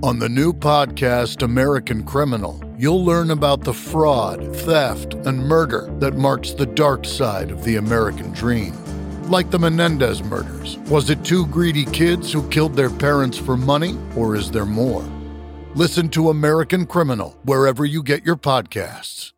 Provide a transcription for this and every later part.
On the new podcast, American Criminal, you'll learn about the fraud, theft, and murder that marks the dark side of the American dream. Like the Menendez murders. Was it two greedy kids who killed their parents for money, or is there more? Listen to American Criminal wherever you get your podcasts.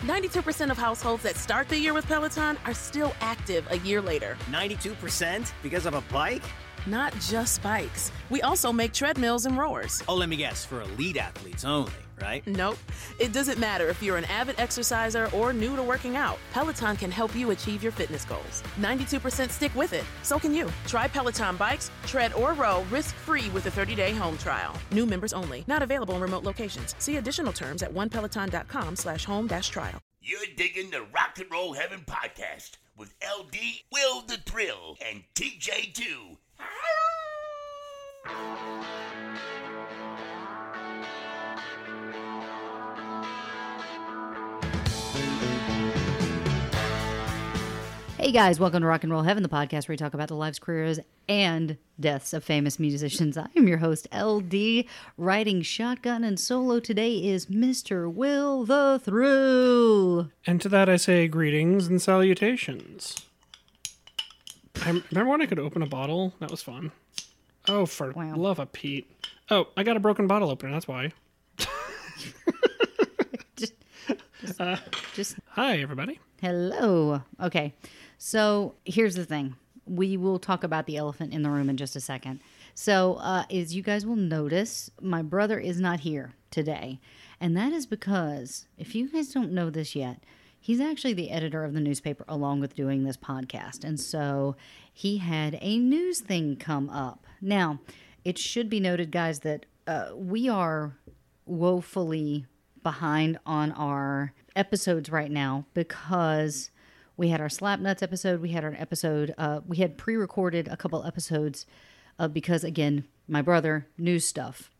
92% of households that start the year with Peloton are still active a year later. 92% because of a bike? Not just bikes. We also make treadmills and rowers. Oh, let me guess, for elite athletes only, right? Nope. It doesn't matter if you're an avid exerciser or new to working out. Peloton can help you achieve your fitness goals. 92% stick with it. So can you. Try Peloton bikes, tread, or row risk-free with a 30-day home trial. New members only. Not available in remote locations. See additional terms at onepeloton.com slash home dash trial. You're digging the Rock and Roll Heaven podcast with LD, Will the Thrill, and TJ2. Hey guys, welcome to Rock and Roll Heaven, the podcast where we talk about the lives, careers, and deaths of famous musicians. I am your host, LD. Riding shotgun and solo today is Mr. Will the Thrill. And to that I say greetings and salutations. I remember when I could open a bottle? That was fun. Oh, for Wow. love of Pete. Oh, I got a broken bottle opener, that's why. Just just. Hi, everybody. hello. Okay, so here's the thing. We will talk about the elephant in the room in just a second. So, uh, as you guys will notice, my brother is not here today. And that is because, if you guys don't know this yet, he's actually the editor of the newspaper along with doing this podcast. And so he had a news thing come up. Now, it should be noted, guys, that uh, we are woefully behind on our episodes right now because we had our slap nuts episode we had our episode uh, we had pre-recorded a couple episodes uh, because again my brother news stuff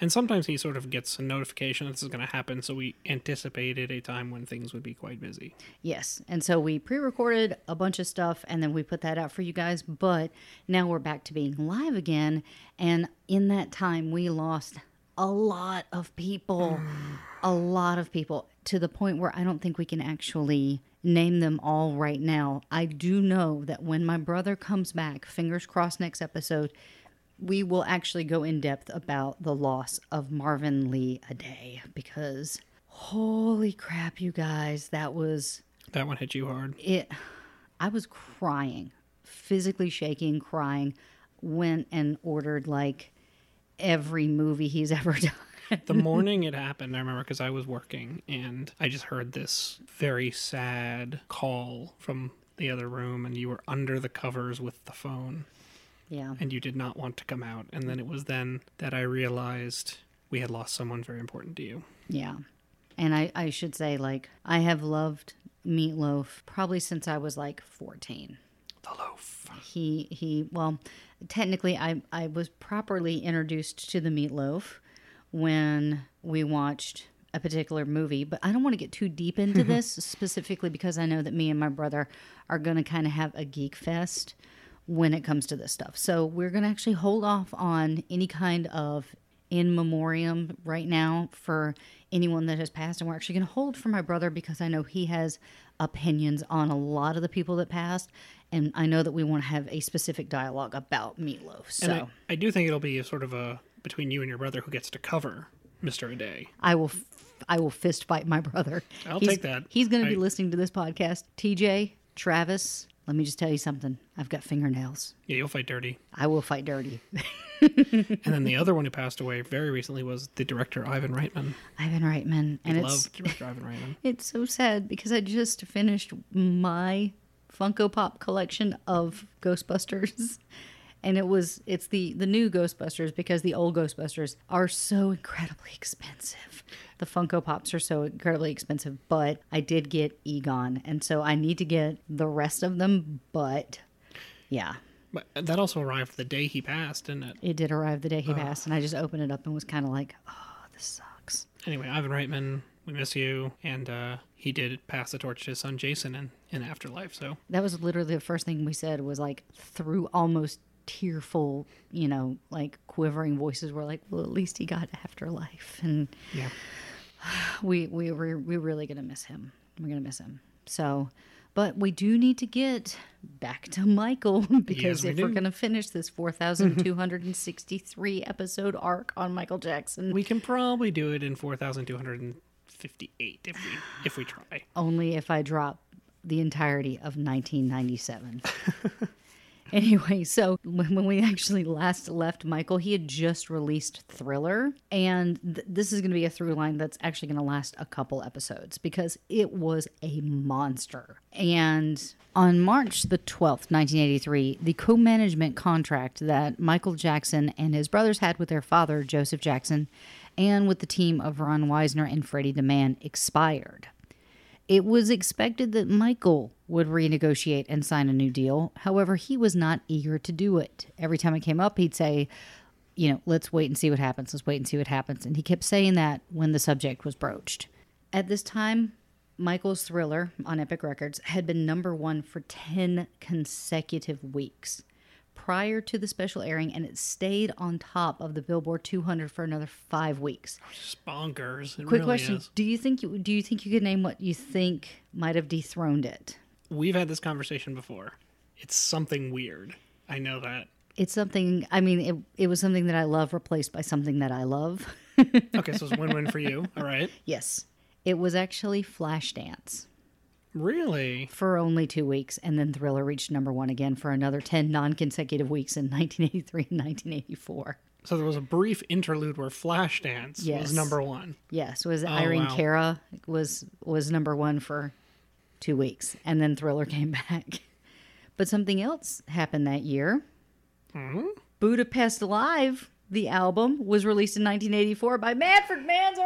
And sometimes he sort of gets a notification that this is going to happen, so we anticipated a time when things would be quite busy. yes and so we pre-recorded a bunch of stuff and then we put that out for you guys but now we're back to being live again and in that time we lost a lot of people a lot of people to the point where I don't think we can actually name them all right now. I do know that when my brother comes back, fingers crossed next episode, we will actually go in depth about the loss of Marvin Lee Aday because holy crap you guys, that was That one hit you hard. it I was crying, physically shaking, crying, went and ordered like every movie he's ever done. The morning it happened, I remember because I was working and I just heard this very sad call from the other room, and you were under the covers with the phone. Yeah. and you did not want to come out. And then it was then that I realized we had lost someone very important to you. Yeah. And I, I should say, like, I have loved Meatloaf probably since I was like 14. The loaf. He, he, well, technically, I, I was properly introduced to the Meatloaf when we watched a particular movie, but I don't want to get too deep into this specifically because I know that me and my brother are going to kind of have a geek fest when it comes to this stuff. So we're going to actually hold off on any kind of in memoriam right now for anyone that has passed. And we're actually going to hold for my brother because I know he has opinions on a lot of the people that passed. And I know that we want to have a specific dialogue about Meatloaf. So And I, I do think it'll be a sort of a between you and your brother who gets to cover Mr. Aday. I will. f- I will fist fight my brother. I'll He's- take that. He's going to be I- listening to this podcast. TJ, Travis, let me just tell you something. I've got fingernails. Yeah, you'll fight dirty. I will fight dirty. And then the other one who passed away very recently was the director Ivan Reitman. Ivan Reitman, and I it's love director Ivan Reitman. it's so sad because I just finished my Funko Pop collection of Ghostbusters. And it was it's the the new Ghostbusters because the old Ghostbusters are so incredibly expensive. The Funko Pops are so incredibly expensive, but I did get Egon, and so I need to get the rest of them, but yeah, But that also arrived the day he passed, didn't it? it did arrive the day he passed, and I just opened it up and was kind of like, "Oh, this sucks." Anyway, Ivan Reitman, we miss you. And uh, he did pass the torch to his son Jason in, in Afterlife. So That was literally the first thing we said was like through almost tearful, you know, like quivering voices were like, "Well, at least he got afterlife," and Yeah. we we we're, we're really gonna miss him. We're gonna miss him. So, but we do need to get back to Michael because Yes, we if we're gonna finish this four thousand two hundred and sixty three episode arc on Michael Jackson, We can probably do it in 4,258 if we if we try. only if I drop the entirety of 1997. anyway, so when, we actually last left Michael, he had just released Thriller, and th- this is going to be a through line that's actually going to last a couple episodes because it was a monster. And on March the 12th, 1983, the co management contract that Michael Jackson and his brothers had with their father, Joseph Jackson, and with the team of Ron Weisner and Freddie DeMann expired. It was expected that Michael would renegotiate and sign a new deal. However, he was not eager to do it. Every time it came up, he'd say, you know, let's wait and see what happens. Let's wait and see what happens. And he kept saying that when the subject was broached. At this time, Michael's thriller on Epic Records had been number one for 10 consecutive weeks prior to the special airing, and it stayed on top of the Billboard 200 for another five weeks. Just bonkers. Quick really question: is. Do you think you do you think you could name what you think might have dethroned it? We've had this conversation before. It's something weird. I know that. It's something. I mean, it it was something that I love replaced by something that I love. Okay, so it's win-win for you. All right. Yes, it was actually Flashdance Really? for only two weeks, and then Thriller reached number one again for another ten non-consecutive weeks in 1983 and 1984. So there was a brief interlude where Flashdance Yes. was number one. Yes, was oh, Irene wow. Cara was was number one for two weeks, and then Thriller came back. But something else happened that year. Mm-hmm. Budapest Live, the album, was released in 1984 by Manfred Mann's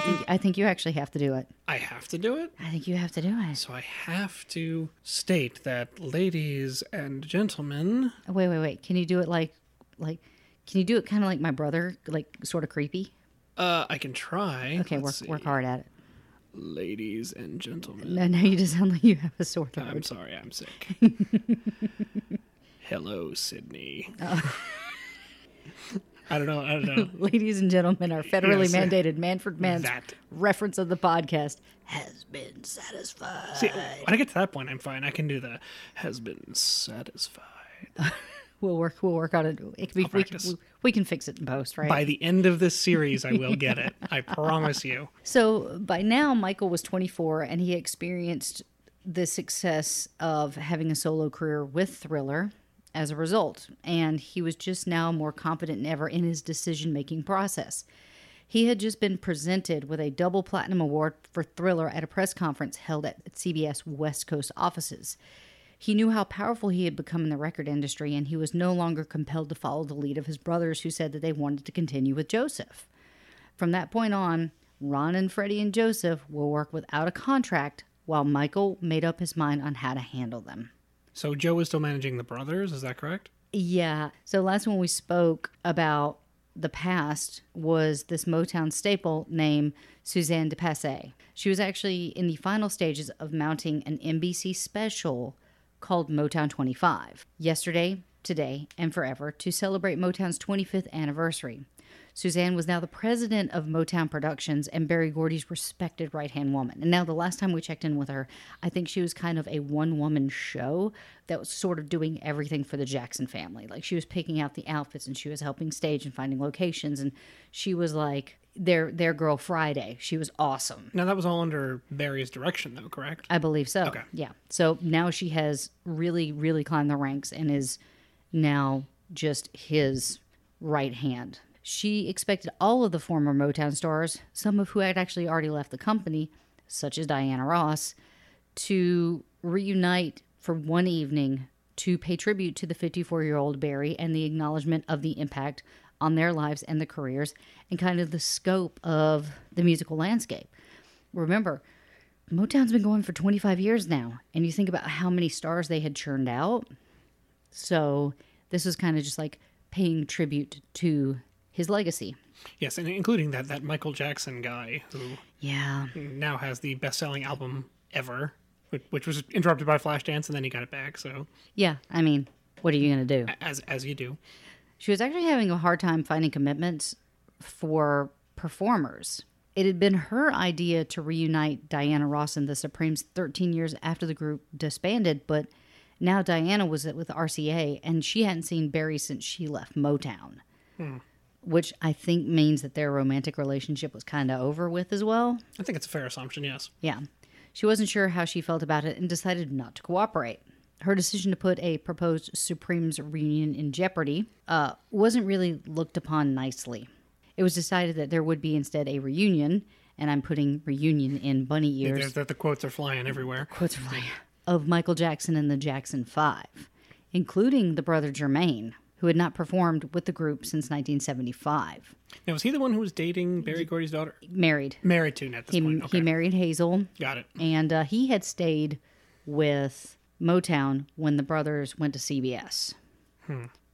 I think I think you actually have to do it. I have to do it. I think you have to do it. So I have to state that, ladies and gentlemen, Wait, wait, wait. Can you do it like like? Can you do it kind of like my brother, like sort of creepy? uh, I can try. Okay, work Let's work see. hard at it. Ladies and gentlemen. No, no, you just sound like you have a sore throat. I'm sorry, I'm sick. Hello, Sydney. Oh. I don't know. I don't know. Ladies and gentlemen, our federally Yes. mandated Manfred Mann's That. reference of the podcast has been satisfied. See, when I get to that point, I'm fine. I can do the has been satisfied. We'll work. We'll work on it. it can be, we, can, we, we can fix it in post, right? By the end of this series, I will get it. I promise you. So by now, Michael was 24 and he experienced the success of having a solo career with Thriller as a result. And he was just now more confident than ever in his decision making process. He had just been presented with a double platinum award for Thriller at a press conference held at CBS West Coast offices. He knew how powerful he had become in the record industry, and he was no longer compelled to follow the lead of his brothers who said that they wanted to continue with Joseph. From that point on, Ron and Freddie and Joseph will work without a contract while Michael made up his mind on how to handle them. So Joe is still managing the brothers. Is that correct? Yeah. So last when we spoke about the past was this Motown staple named Suzanne de Passé. She was actually in the final stages of mounting an NBC special called Motown 25. Yesterday, today, and forever to celebrate Motown's 25th anniversary. Suzanne was now the president of Motown Productions and Berry Gordy's respected right hand woman. And now, the last time we checked in with her, I think she was kind of a one woman show that was sort of doing everything for the Jackson family. Like she was picking out the outfits and she was helping stage and finding locations. And she was like their, their girl Friday. She was awesome. Now that was all under Berry's direction, though. Correct? I believe so. Okay. Yeah. So now she has really, really climbed the ranks and is now just his right hand. She expected all of the former Motown stars, some of who had actually already left the company, such as Diana Ross, to reunite for one evening to pay tribute to the 54 year old Berry and the acknowledgement of the impact on their lives and the careers and kind of the scope of the musical landscape. Remember, Motown's been going for 25 years now, and you think about how many stars they had churned out. So this was kind of just like paying tribute to his legacy. Yes, and including that that Michael Jackson guy who Yeah. now has the best-selling album ever. which, which was interrupted by Flashdance, and then he got it back. So Yeah, I mean, what are you going to do? as as you do. She was actually having a hard time finding commitments for performers. It had been her idea to reunite Diana Ross and the Supremes 13 years after the group disbanded, but now Diana was with RCA and she hadn't seen Berry since she left Motown, hmm. Which I think means that their romantic relationship was kind of over with as well. I think it's a fair assumption. Yes. Yeah. She wasn't sure how she felt about it and decided not to cooperate. Her decision to put a proposed Supremes reunion in jeopardy uh, wasn't really looked upon nicely. It was decided that there would be instead a reunion, and I'm putting reunion in bunny ears, that the quotes are flying everywhere. quotes are flying, of Michael Jackson and the Jackson Five, including the brother Jermaine, who had not performed with the group since 1975. Now, was he the one who was dating Berry Gordy's daughter? Married. Married to at this He, point. Okay. he married Hazel. Got it. and uh, he had stayed with Motown when the brothers went to CBS.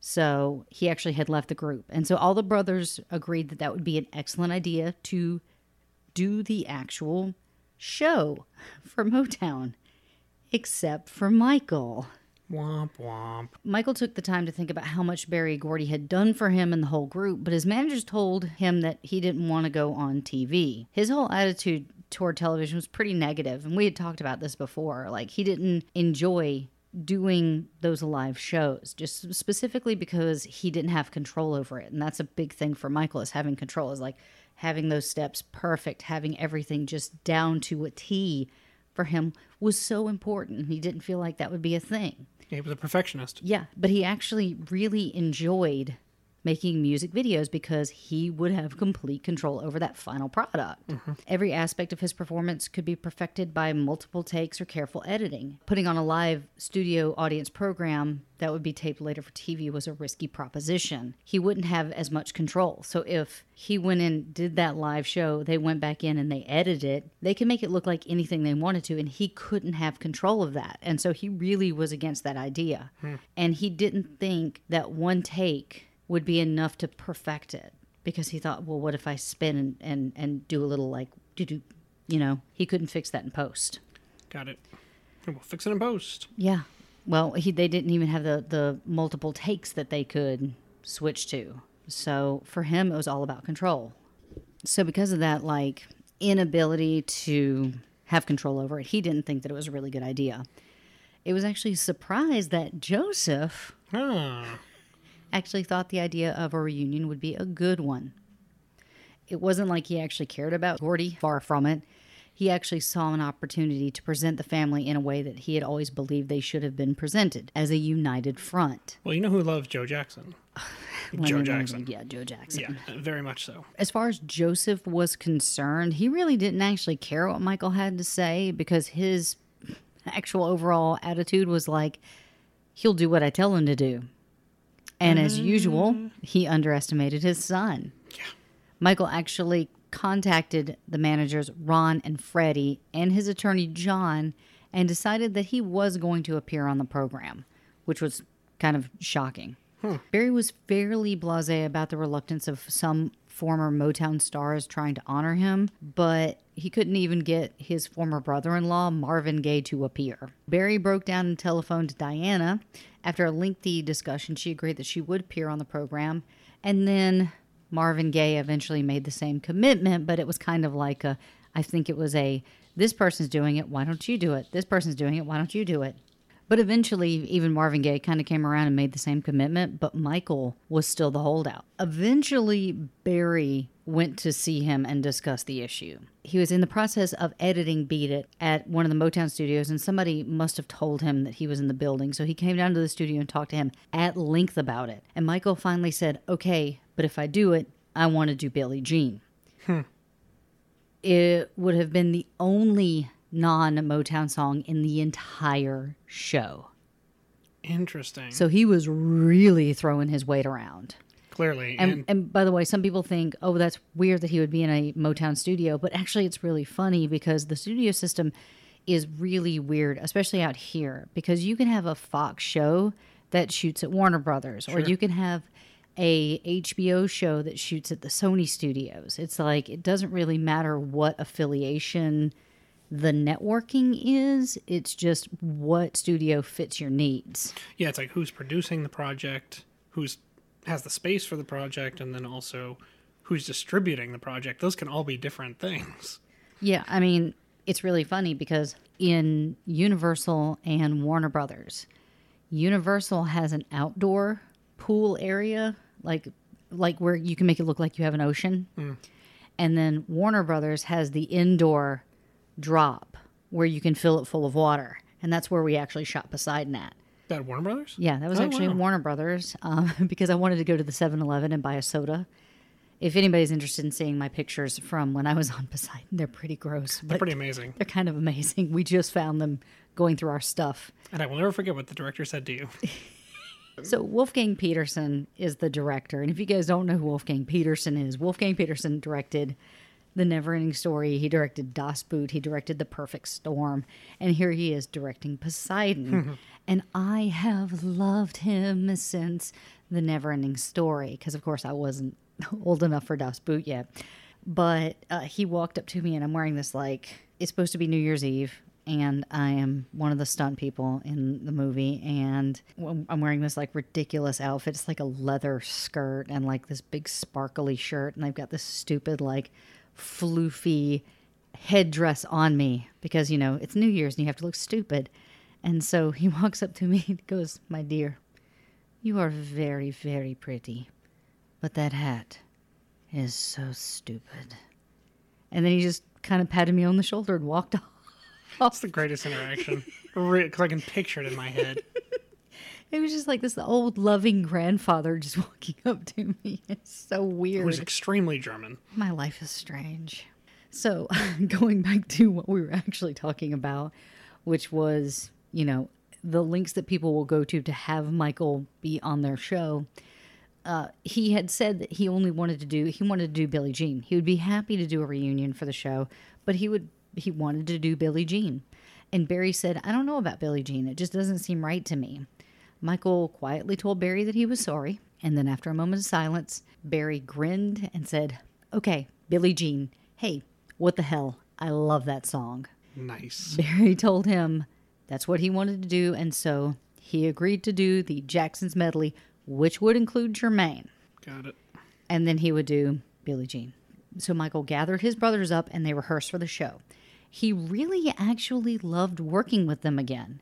So he actually had left the group. And so all the brothers agreed that that would be an excellent idea to do the actual show for Motown, except for Michael. Womp womp. Michael took the time to think about how much Berry Gordy had done for him and the whole group, but his managers told him that he didn't want to go on TV. His whole attitude toward television was pretty negative, and we had talked about this before. Like, he didn't enjoy doing those live shows just specifically because he didn't have control over it and that's a big thing for michael is having control is like having those steps perfect having everything just down to a t for him was so important he didn't feel like that would be a thing He was a perfectionist. yeah, but he actually really enjoyed making music videos because he would have complete control over that final product. Mm-hmm. Every aspect of his performance could be perfected by multiple takes or careful editing. Putting on a live studio audience program that would be taped later for TV was a risky proposition. He wouldn't have as much control. So if he went and did that live show, they went back in and they edited it, they could make it look like anything they wanted to, and he couldn't have control of that. And so he really was against that idea. Hmm. And he didn't think that one take would be enough to perfect it because he thought, well, what if I spin and, and, and do a little like, do do, you know, he couldn't fix that in post. Got it. We'll fix it in post. Yeah. Well, he, they didn't even have the, the multiple takes that they could switch to. So for him, it was all about control. So because of that, like inability to have control over it, he didn't think that it was a really good idea. It was actually a surprise that Joseph Ah, actually thought the idea of a reunion would be a good one. It wasn't like he actually cared about Gordy, far from it. He actually saw an opportunity to present the family in a way that he had always believed they should have been presented as a united front. well, you know who loves Joe Jackson? Joe Jackson. Yeah, Joe Jackson. Yeah, very much so. As far as Joseph was concerned, he really didn't actually care what Michael had to say because his actual overall attitude was like, he'll do what I tell him to do. And as usual, mm-hmm. he underestimated his son. Michael actually contacted the managers Ron and Freddie and his attorney John and decided that he was going to appear on the program, which was kind of shocking. Berry was fairly blase about the reluctance of some former Motown stars trying to honor him, but he couldn't even get his former brother in law, Marvin Gaye, to appear. Berry broke down and telephoned Diana. After a lengthy discussion, she agreed that she would appear on the program, and then Marvin Gaye eventually made the same commitment, but it was kind of like a I think it was a this person's doing it, why don't you do it? This person's doing it, why don't you do it? But eventually, even Marvin Gaye kind of came around and made the same commitment, but Michael was still the holdout. Eventually, Berry went to see him and discuss the issue. He was in the process of editing Beat It at one of the Motown studios, and somebody must have told him that he was in the building. So he came down to the studio and talked to him at length about it. And Michael finally said, Okay, but if I do it, I want to do Billie Jean. Hmm. It would have been the only non Motown song in the entire show. Interesting. So he was really throwing his weight around. Clearly. And, And, and by the way, some people think, oh, that's weird that he would be in a Motown studio. But actually, it's really funny because the studio system is really weird, especially out here, because you can have a Fox show that shoots at Warner Brothers, or you can have a HBO show that shoots at the Sony studios. It's like it doesn't really matter what affiliation the networking is. It's just what studio fits your needs. Yeah, it's like who's producing the project, who's has the space for the project, and then also who's distributing the project. Those can all be different things. Yeah, I mean, it's really funny because in Universal and Warner Brothers, Universal has an outdoor pool area, like like where you can make it look like you have an ocean. Hmm. And then Warner Brothers has the indoor drop where you can fill it full of water. And that's where we actually shot Poseidon at. That Warner Brothers? Yeah, that was Oh, actually wow. Warner Brothers um, because I wanted to go to the 7 Eleven and buy a soda. If anybody's interested in seeing my pictures from when I was on Poseidon, they're pretty gross. They're pretty amazing. they're kind of amazing. We just found them going through our stuff. And I will never forget what the director said to you. So Wolfgang Petersen is the director, and if you guys don't know who Wolfgang Petersen is, Wolfgang Petersen directed The Neverending Story. He directed Das Boot. He directed The Perfect Storm, and here he is directing Poseidon. and I have loved him since The Neverending Story, because of course I wasn't old enough for Das Boot yet. But uh, he walked up to me, and I'm wearing this like it's supposed to be New Year's Eve, and I am one of the stunt people in the movie, and I'm wearing this like ridiculous outfit. It's like a leather skirt and like this big sparkly shirt, and I've got this stupid like floofy headdress on me because you know it's New Year's and you have to look stupid. And so he walks up to me and goes, "My dear, you are very, very pretty, but that hat is so stupid." And then he just kind of patted me on the shoulder and walked off. That's the greatest interaction. Because I can picture it in my head. It was just like this old loving grandfather just walking up to me. It's so weird. It was extremely German. My life is strange. So, going back to what we were actually talking about, which was, you know, the links that people will go to to have Michael be on their show. Uh, he had said that he only wanted to do he wanted to do Billie Jean. He would be happy to do a reunion for the show, but he would he wanted to do Billie Jean. And Berry said, "I don't know about Billie Jean. It just doesn't seem right to me." Michael quietly told Berry that he was sorry, and then after a moment of silence, Berry grinned and said, "Okay, Billie Jean. Hey, what the hell? I love that song." Nice. Berry told him that's what he wanted to do, and so he agreed to do the Jackson's medley, which would include Jermaine, Got it. and then he would do Billie Jean. So Michael gathered his brothers up and they rehearsed for the show. He really actually loved working with them again.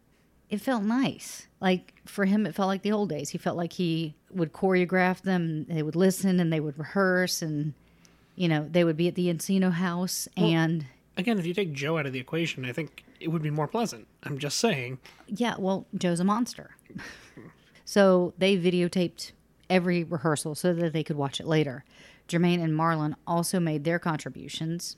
It felt nice. Like for him, it felt like the old days. He felt like he would choreograph them, they would listen and they would rehearse, and you know, they would be at the Encino house and. Again, if you take Joe out of the equation, I think it would be more pleasant. I'm just saying. Yeah, well, Joe's a monster. so they videotaped every rehearsal so that they could watch it later. Jermaine and Marlon also made their contributions.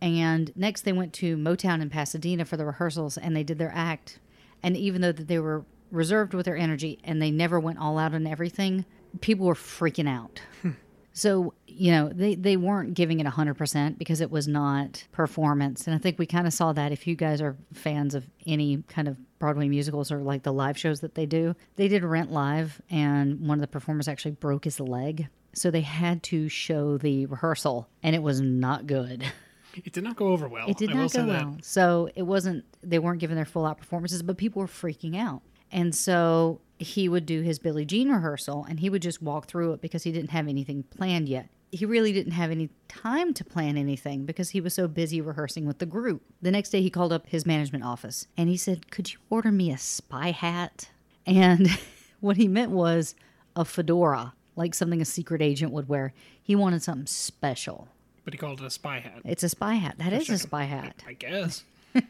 And next they went to Motown in Pasadena for the rehearsals and they did their act. And even though that they were reserved with their energy and they never went all out on everything, people were freaking out. So, you know, they, they weren't giving it 100% because it was not performance. And I think we kind of saw that if you guys are fans of any kind of Broadway musicals or like the live shows that they do. They did Rent Live, and one of the performers actually broke his leg. So they had to show the rehearsal, and it was not good. It did not go over well. It did I not go that. well. So it wasn't, they weren't giving their full out performances, but people were freaking out. And so he would do his Billie Jean rehearsal and he would just walk through it because he didn't have anything planned yet. He really didn't have any time to plan anything because he was so busy rehearsing with the group. The next day, he called up his management office and he said, Could you order me a spy hat? And what he meant was a fedora, like something a secret agent would wear. He wanted something special. But he called it a spy hat. It's a spy hat. That is a spy hat. I guess.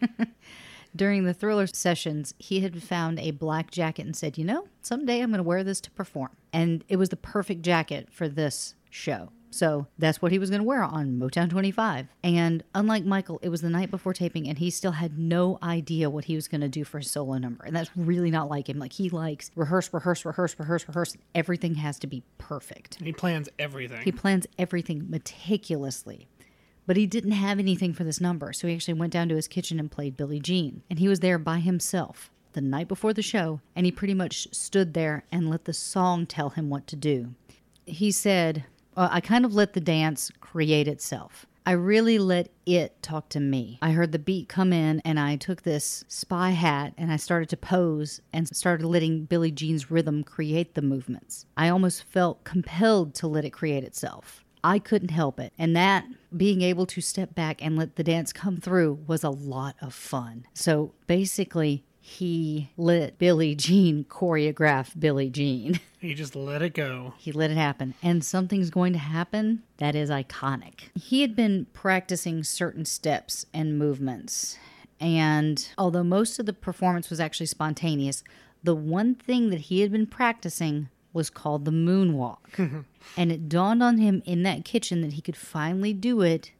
During the thriller sessions, he had found a black jacket and said, You know, someday I'm going to wear this to perform. And it was the perfect jacket for this show. So that's what he was going to wear on Motown 25. And unlike Michael, it was the night before taping, and he still had no idea what he was going to do for his solo number. And that's really not like him. Like, he likes rehearse, rehearse, rehearse, rehearse, rehearse. Everything has to be perfect. He plans everything. He plans everything meticulously. But he didn't have anything for this number, so he actually went down to his kitchen and played Billie Jean. And he was there by himself the night before the show, and he pretty much stood there and let the song tell him what to do. He said, well, I kind of let the dance create itself. I really let it talk to me. I heard the beat come in and I took this spy hat and I started to pose and started letting Billie Jean's rhythm create the movements. I almost felt compelled to let it create itself. I couldn't help it. And that being able to step back and let the dance come through was a lot of fun. So basically, he let Billie Jean choreograph Billie Jean. He just let it go. He let it happen. And something's going to happen that is iconic. He had been practicing certain steps and movements. And although most of the performance was actually spontaneous, the one thing that he had been practicing was called the moonwalk. and it dawned on him in that kitchen that he could finally do it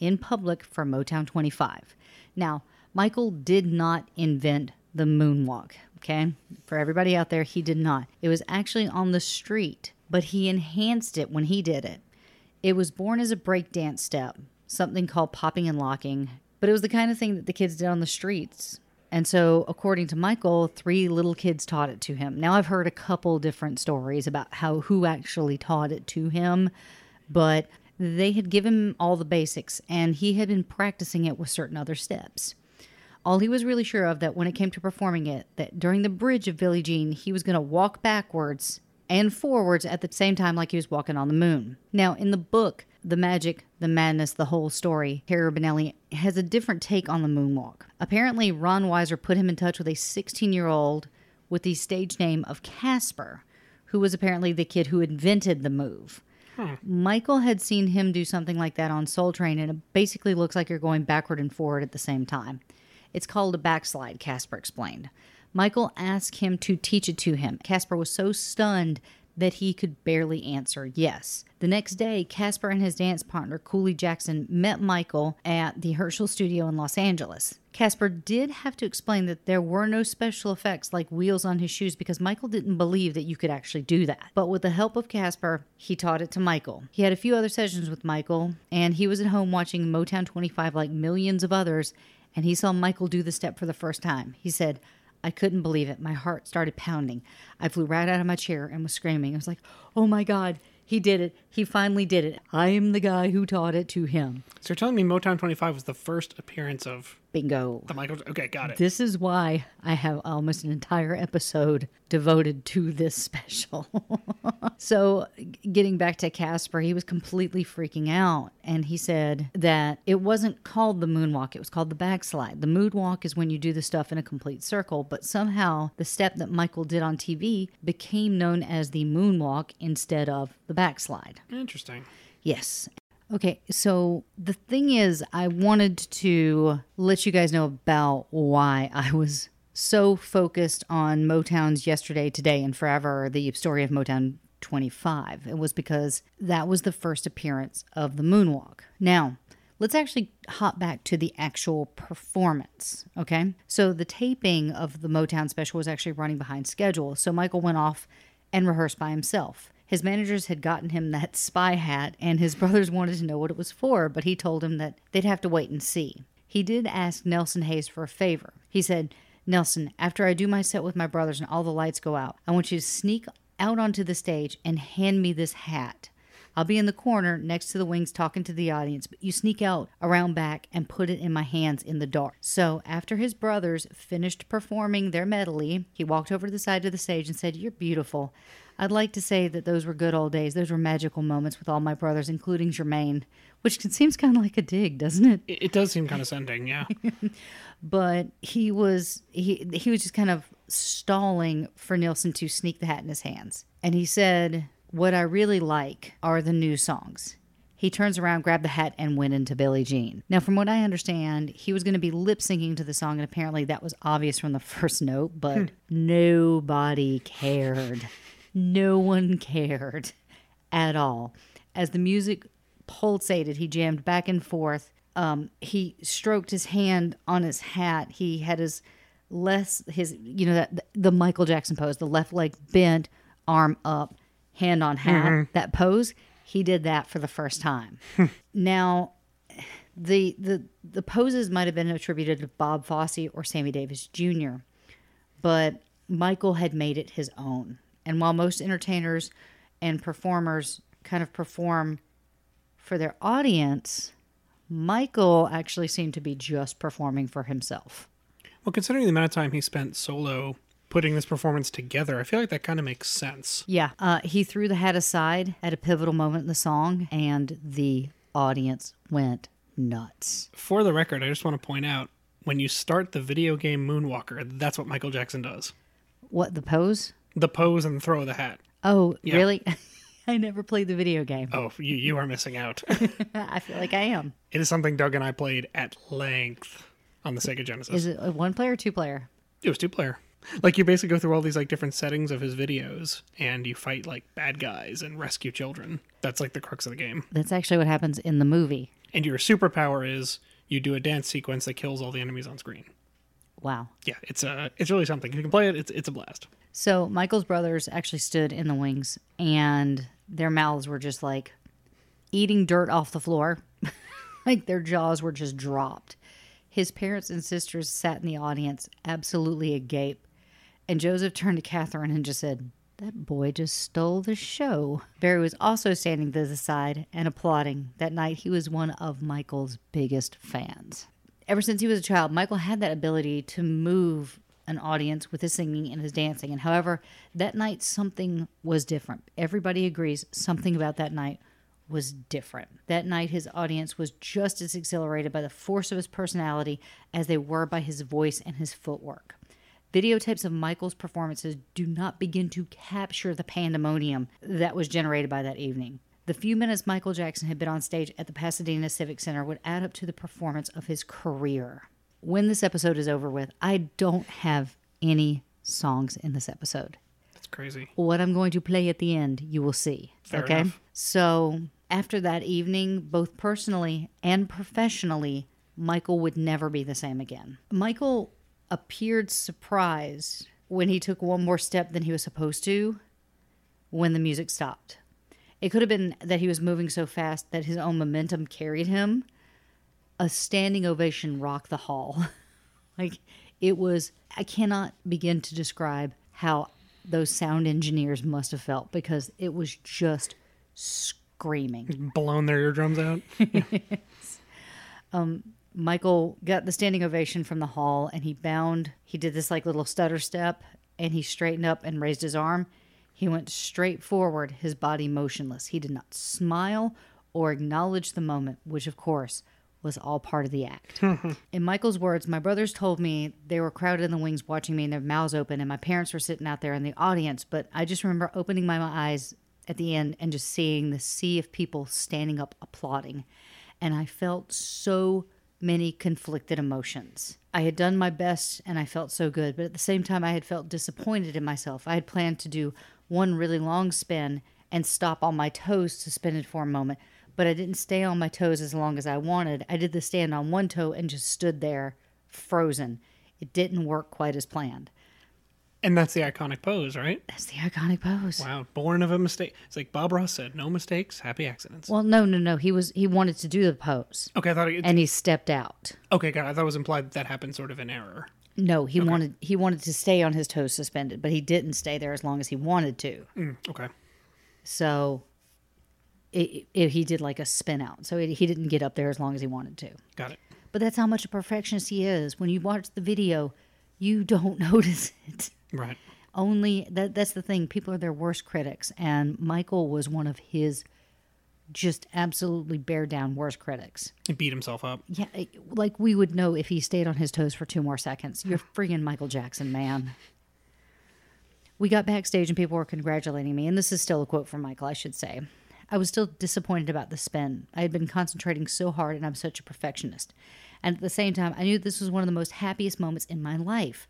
in public for Motown 25. Now, Michael did not invent the moonwalk. Okay. For everybody out there, he did not. It was actually on the street, but he enhanced it when he did it. It was born as a breakdance step, something called popping and locking, but it was the kind of thing that the kids did on the streets. And so, according to Michael, three little kids taught it to him. Now, I've heard a couple different stories about how who actually taught it to him, but they had given him all the basics, and he had been practicing it with certain other steps. All he was really sure of that when it came to performing it, that during the bridge of Billie Jean, he was going to walk backwards and forwards at the same time like he was walking on the moon. Now, in the book, The Magic, The Madness, The Whole Story, Taraborrelli has a different take on the moonwalk. Apparently, Ron Weisner put him in touch with a 16 year old with the stage name of Casper, who was apparently the kid who invented the move. Hmm. Michael had seen him do something like that on Soul Train, and it basically looks like you're going backward and forward at the same time. It's called a backslide, Casper explained. Michael asked him to teach it to him. Casper was so stunned that he could barely answer yes. The next day, Casper and his dance partner, Cooley Jackson, met Michael at the Herschel studio in Los Angeles. Casper did have to explain that there were no special effects like wheels on his shoes because Michael didn't believe that you could actually do that. But with the help of Casper, he taught it to Michael. He had a few other sessions with Michael, and he was at home watching Motown 25 like millions of others, and he saw Michael do the step for the first time. He said, I couldn't believe it. My heart started pounding. I flew right out of my chair and was screaming. I was like, oh my God, he did it. He finally did it. I am the guy who taught it to him. So you're telling me Motown 25 was the first appearance of Bingo. the Michael? Okay, got it. This is why I have almost an entire episode devoted to this special. so, getting back to Casper, he was completely freaking out. And he said that it wasn't called the moonwalk, it was called the backslide. The moonwalk is when you do the stuff in a complete circle, but somehow the step that Michael did on TV became known as the moonwalk instead of the backslide. Interesting. Yes. Okay, so the thing is, I wanted to let you guys know about why I was so focused on Motown's Yesterday, Today, and Forever, the story of Motown 25. It was because that was the first appearance of the moonwalk. Now, let's actually hop back to the actual performance, okay? So the taping of the Motown special was actually running behind schedule, so Michael went off and rehearsed by himself. His managers had gotten him that spy hat, and his brothers wanted to know what it was for, but he told them that they'd have to wait and see. He did ask Nelson Hayes for a favor. He said, Nelson, after I do my set with my brothers and all the lights go out, I want you to sneak out onto the stage and hand me this hat. I'll be in the corner next to the wings talking to the audience, but you sneak out around back and put it in my hands in the dark. So, after his brothers finished performing their medley, he walked over to the side of the stage and said, You're beautiful. I'd like to say that those were good old days. Those were magical moments with all my brothers, including Jermaine, which seems kind of like a dig, doesn't it? It, does seem condescending, yeah. but he was he he was just kind of stalling for Nelson to sneak the hat in his hands. And he said, "What I really like are the new songs." He turns around, grabbed the hat, and went into Billie Jean. Now, from what I understand, he was going to be lip syncing to the song, and apparently that was obvious from the first note, but nobody cared. No one cared at all. As the music pulsated, he jammed back and forth. Um, he stroked his hand on his hat. He had his less his you know that the Michael Jackson pose, the left leg bent, arm up, hand on hat. Mm-hmm. That pose, he did that for the first time. now, the the the poses might have been attributed to Bob Fosse or Sammy Davis Jr., but Michael had made it his own. And while most entertainers and performers kind of perform for their audience, Michael actually seemed to be just performing for himself. Well, considering the amount of time he spent solo putting this performance together, I feel like that kind of makes sense. Yeah, uh, he threw the hat aside at a pivotal moment in the song, and the audience went nuts. For the record, I just want to point out when you start the video game Moonwalker, that's what Michael Jackson does. What, the pose? The pose and throw of the hat. Oh, Yeah. really? I never played the video game. Oh, you, you are missing out. I feel like I am. it is something Doug and I played at length on the Sega Genesis. Is it one player or two player? It was two player. Like you basically go through all these like different settings of his videos and you fight like bad guys and rescue children. That's like the crux of the game. That's actually what happens in the movie. And your superpower is you do a dance sequence that kills all the enemies on screen. Wow. Yeah, it's uh it's really something. If you can play it, it's it's a blast. So Michael's brothers actually stood in the wings and their mouths were just like eating dirt off the floor. like their jaws were just dropped. His parents and sisters sat in the audience, absolutely agape. And Joseph turned to Catherine and just said, That boy just stole the show. Berry was also standing to the side and applauding. That night, he was one of Michael's biggest fans. Ever since he was a child, Michael had that ability to move an audience with his singing and his dancing. And however, that night something was different. Everybody agrees something about that night was different. That night, his audience was just as exhilarated by the force of his personality as they were by his voice and his footwork. Videotapes of Michael's performances do not begin to capture the pandemonium that was generated by that evening. The few minutes Michael Jackson had been on stage at the Pasadena Civic Center would add up to the performance of his career. When this episode is over with, I don't have any songs in this episode That's crazy. what I'm going to play at the end, you will see. Fair okay. enough. So after that evening, both personally and professionally, Michael would never be the same again. Michael appeared surprised when he took one more step than he was supposed to when the music stopped. It could have been that he was moving so fast that his own momentum carried him. A standing ovation rocked the hall. like it was I cannot begin to describe how those sound engineers must have felt because it was just screaming. Blown their eardrums out. Um, Michael got the standing ovation from the hall and he bound, he did this like little stutter step and he straightened up and raised his arm. He went straight forward, his body motionless. He did not smile or acknowledge the moment, which of course was all part of the act. in Michael's words, my brothers told me they were crowded in the wings watching me and their mouths open, and my parents were sitting out there in the audience. But I just remember opening my eyes at the end and just seeing the sea of people standing up applauding. And I felt so many conflicted emotions. I had done my best and I felt so good, but at the same time, I had felt disappointed in myself. I had planned to do one really long spin and stop on my toes suspended for a moment, but I didn't stay on my toes as long as I wanted. I did the stand on one toe and just stood there frozen. It didn't work quite as planned. And that's the iconic pose, right? That's the iconic pose. Wow, born of a mistake. It's like Bob Ross said, no mistakes, happy accidents. Well, no, no, no. He was he wanted to do the pose okay, I thought it, and he stepped out. okay, God, I thought it was implied that that happened sort of in error. No, he wanted he wanted to stay on his toes suspended, but he didn't stay there as long as he wanted to. Mm, okay. So it, it, he did like a spin out. So it, he didn't get up there as long as he wanted to. Got it. But that's how much a perfectionist he is. When you watch the video, you don't notice it. Right. Only that that's the thing. People are their worst critics, and Michael was one of his just absolutely bear down worst critics. He beat himself up. Yeah, eh, like we would know if he stayed on his toes for two more seconds. You're friggin' Michael Jackson, man. We got backstage and people were congratulating me, and this is still a quote from Michael, I should say. I was still disappointed about the spin. I had been concentrating so hard, and I'm such a perfectionist. And at the same time, I knew this was one of the most happiest moments in my life.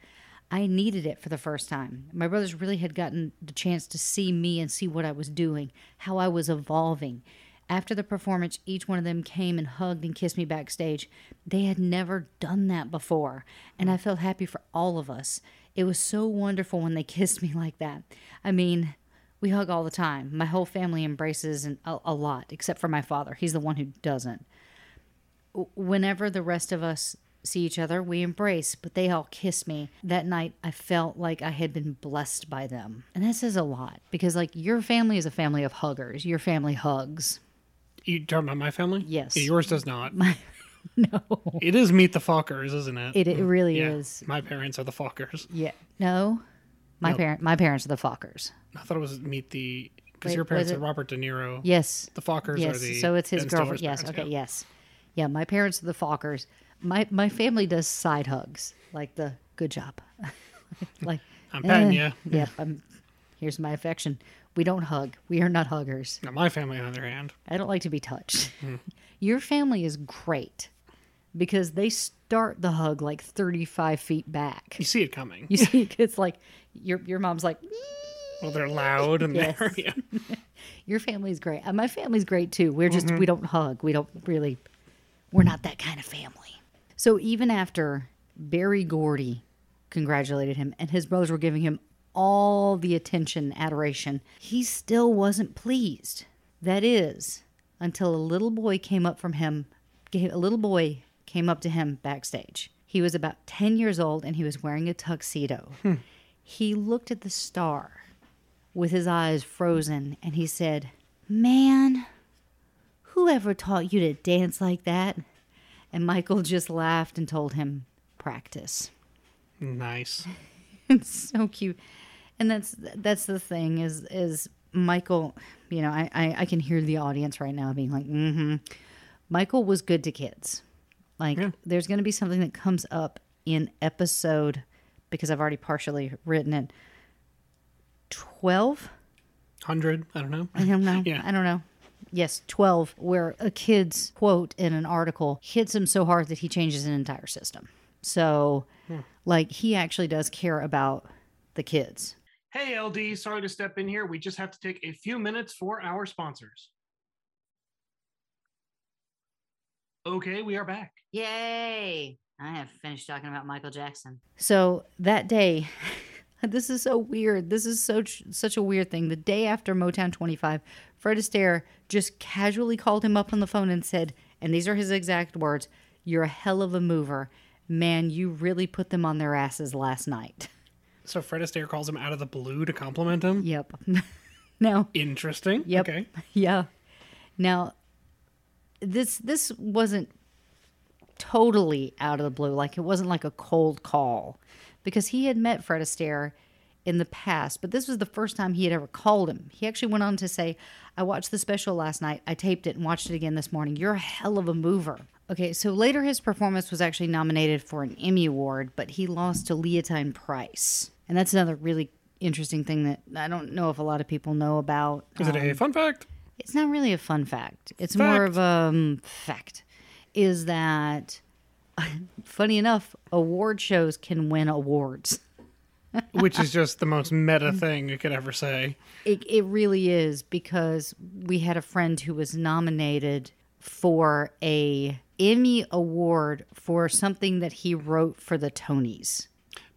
I needed it for the first time. My brothers really had gotten the chance to see me and see what I was doing, how I was evolving. After the performance, each one of them came and hugged and kissed me backstage. They had never done that before, and I felt happy for all of us. It was so wonderful when they kissed me like that. I mean, we hug all the time. My whole family embraces and a, a lot, except for my father. He's the one who doesn't. Whenever the rest of us see each other, we embrace, but they all kiss me. That night, I felt like I had been blessed by them. And that says a lot because, like, your family is a family of huggers, your family hugs. You talking about my family? Yes. Yours does not. no, It is Meet the Fockers, isn't it? it, it really yeah. is. My parents are the Fockers. Yeah, no, my Nope. parent, my parents are the Fockers. I thought it was Meet the because your parents are Robert De Niro. Yes, The Fockers yes. are the so it's his girlfriend. Yes, parents, okay, yeah. yes, yeah. My parents are the Fockers. My my family does side hugs, like the good job, like I'm patting eh, ya. Yep, I'm. Here's my affection. We don't hug. We are not huggers. Now my family, on the other hand, I don't like to be touched. Hmm. Your family is great because they start the hug like 35 feet back. you see it coming. You see, it's like your your mom's like, well, they're loud and Yes. they're yeah. your family's great. And my family's great too. We're just Mm-hmm. we don't hug. We don't really. We're not that kind of family. So even after Berry Gordy congratulated him and his brothers were giving him all the attention, adoration, he still wasn't pleased. That is until a little boy came up from him. A little boy came up to him backstage. He was about 10 years old and he was wearing a tuxedo. Hmm. He looked at the star with his eyes frozen and he said, Man, whoever taught you to dance like that? And Michael just laughed and told him, Practice. nice. It's so cute. And that's that's the thing is is Michael, you know, I, I, I can hear the audience right now being like, mm-hmm. Michael was good to kids. Like there's gonna be something that comes up in episode because I've already partially written it. Twelve? Hundred. I don't know. I don't know. Yeah. I don't know. Yes, 12, where a kid's quote in an article hits him so hard that he changes an entire system. So, hmm. like, he actually does care about the kids. Hey, LD. Sorry to step in here. We just have to take a few minutes for our sponsors. Okay, we are back. Yay! I have finished talking about Michael Jackson. So, that day, this is so weird. This is so such a weird thing. The day after Motown 25, Fred Astaire just casually called him up on the phone and said, and these are his exact words, "You're a hell of a mover. Man, you really put them on their asses last night." So Fred Astaire calls him out of the blue to compliment him. Yep. now, Interesting. Yep. Okay. Yeah. Now, this this wasn't totally out of the blue. Like it wasn't like a cold call, because he had met Fred Astaire in the past, but this was the first time he had ever called him. He actually went on to say, "I watched the special last night. I taped it and watched it again this morning. You're a hell of a mover." Okay, so later his performance was actually nominated for an Emmy Award, but he lost to Leontyne Price. And that's another really interesting thing that I don't know if a lot of people know about. Is it a fun fact? It's not really a fun fact. It's more of a um, fact. Is that funny enough? Award shows can win awards. Which is just the most meta thing you could ever say. It, it really is because we had a friend who was nominated for a Emmy award for something that he wrote for the Tonys.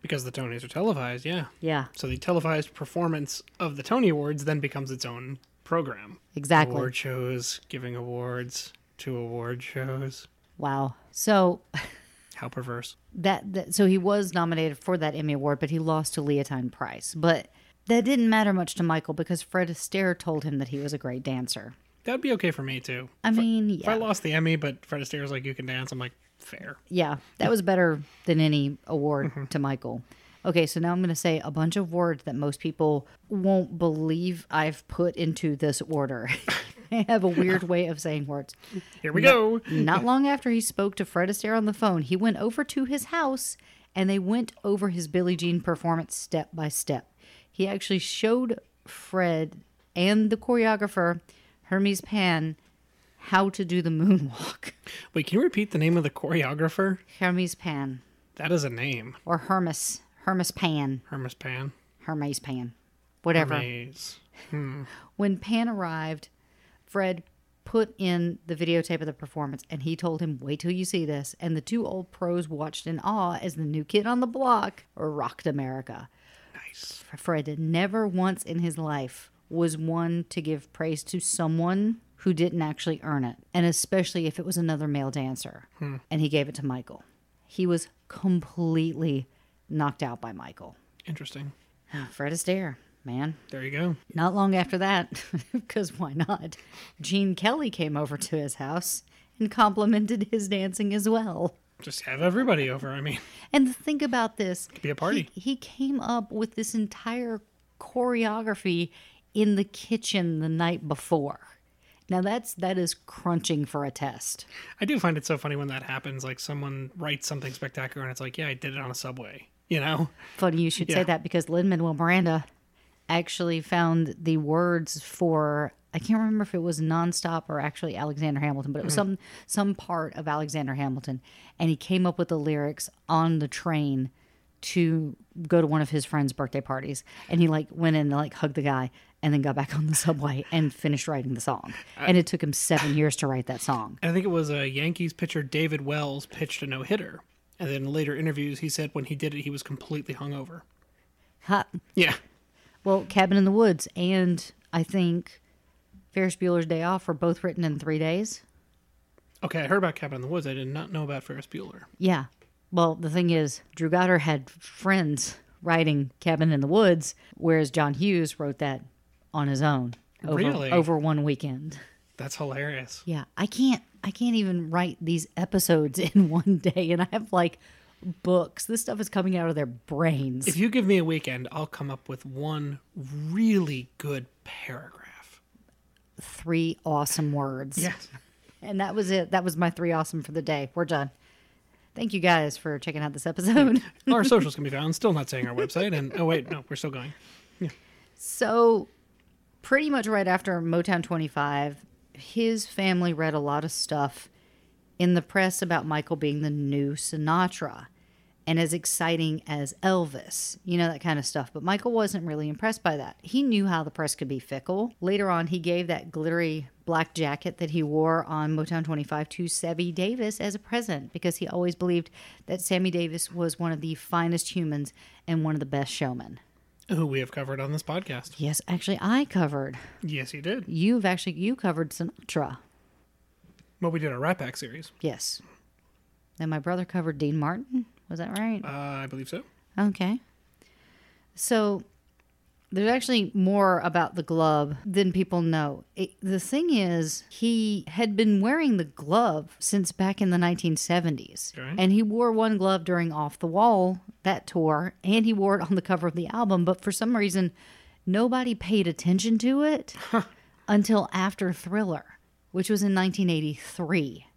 Because the Tonys are televised, yeah. Yeah, So the televised performance of the Tony Awards then becomes its own program. exactly. Award shows, giving awards to award shows. Wow. So How perverse. that, that so he was nominated for that Emmy award, but he lost to Leontyne Price. But that didn't matter much to Michael because Fred Astaire told him that he was a great dancer. That'd be okay for me too. I mean, If I lost the Emmy, but Fred Astaire's like, you can dance, I'm like, fair. yeah, that was better than any award mm-hmm. to Michael. Okay, so now I'm going to say a bunch of words that most people won't believe I've put into this order. I have a weird way of saying words. Here we go. Not long after he spoke to Fred Astaire on the phone, he went over to his house and they went over his Billie Jean performance step by step. He actually showed Fred and the choreographer, Hermes Pan, how to do the moonwalk. Wait, can you repeat the name of the choreographer? Hermes Pan That is a name. or Hermes, Hermes Pan, Hermes Pan. Hermes Pan, whatever. Hermes. Hmm. When Pan arrived, Fred put in the videotape of the performance and he told him, Wait till you see this. And the two old pros watched in awe as the new kid on the block rocked America. Nice. Fred never once in his life was one to give praise to someone who didn't actually earn it, and especially if it was another male dancer. Hmm. And he gave it to Michael. He was completely knocked out by Michael. Interesting. Fred Astaire. Man. There you go. Not long after that, because why not? Gene Kelly came over to his house and complimented his dancing as well. Just have everybody over. I mean, And think about this. be a party. He, he came up with this entire choreography in the kitchen the night before. Now that's that is crunching for a test. I do find it so funny when that happens. Like someone writes something spectacular and it's like, yeah, I did it on a subway. You know? Funny you should Yeah. say that because Lin Manuel Miranda actually found the words for I can't remember if it was nonstop or actually Alexander Hamilton, but it was mm-hmm. some some part of Alexander Hamilton, and he came up with the lyrics on the train to go to one of his friends' birthday parties, and he like went in and like hugged the guy, and then got back on the subway and finished writing the song, and it took him seven years to write that song. I think it was a Yankees pitcher David Wells pitched a no hitter, and then in later interviews he said when he did it he was completely hungover. Ha, Yeah, Well, Cabin in the Woods and I think Ferris Bueller's Day Off were both written in three days. okay. I heard about Cabin in the Woods. I did not know about Ferris Bueller. Yeah. Well, the thing is, Drew Goddard had friends writing Cabin in the Woods, whereas John Hughes wrote that on his own over, Really? over one weekend. That's hilarious. Yeah, I can't. I can't even write these episodes in one day, and I have like books. This stuff is coming out of their brains. If you give me a weekend, I'll come up with one really good paragraph. Three awesome words. Yes. And that was it. That was my three awesome for the day. We're done. Thank you guys for checking out this episode. Our socials can be found. Still not saying our website. And oh wait, no, we're still going. so, pretty much right after Motown 25, his family read a lot of stuff in the press about Michael being the new Sinatra and as exciting as Elvis, you know, that kind of stuff. But Michael wasn't really impressed by that. He knew how the press could be fickle. Later on, he gave that glittery black jacket that he wore on Motown 25 to Sammy Davis as a present because he always believed that Sammy Davis was one of the finest humans and one of the best showmen. Who we have covered on this podcast. Yes, actually, I covered. Yes, you did. You've actually you covered Sinatra. Well, we did a Rat Pack series. Yes. And my brother covered Dean Martin. Was that right? Uh, I believe so. Okay. So there's actually more about the glove than people know. It, the thing is, he had been wearing the glove since back in the 1970s. Okay. And he wore one glove during Off the Wall, that tour, and he wore it on the cover of the album. But for some reason, nobody paid attention to it until after Thriller, which was in 1983.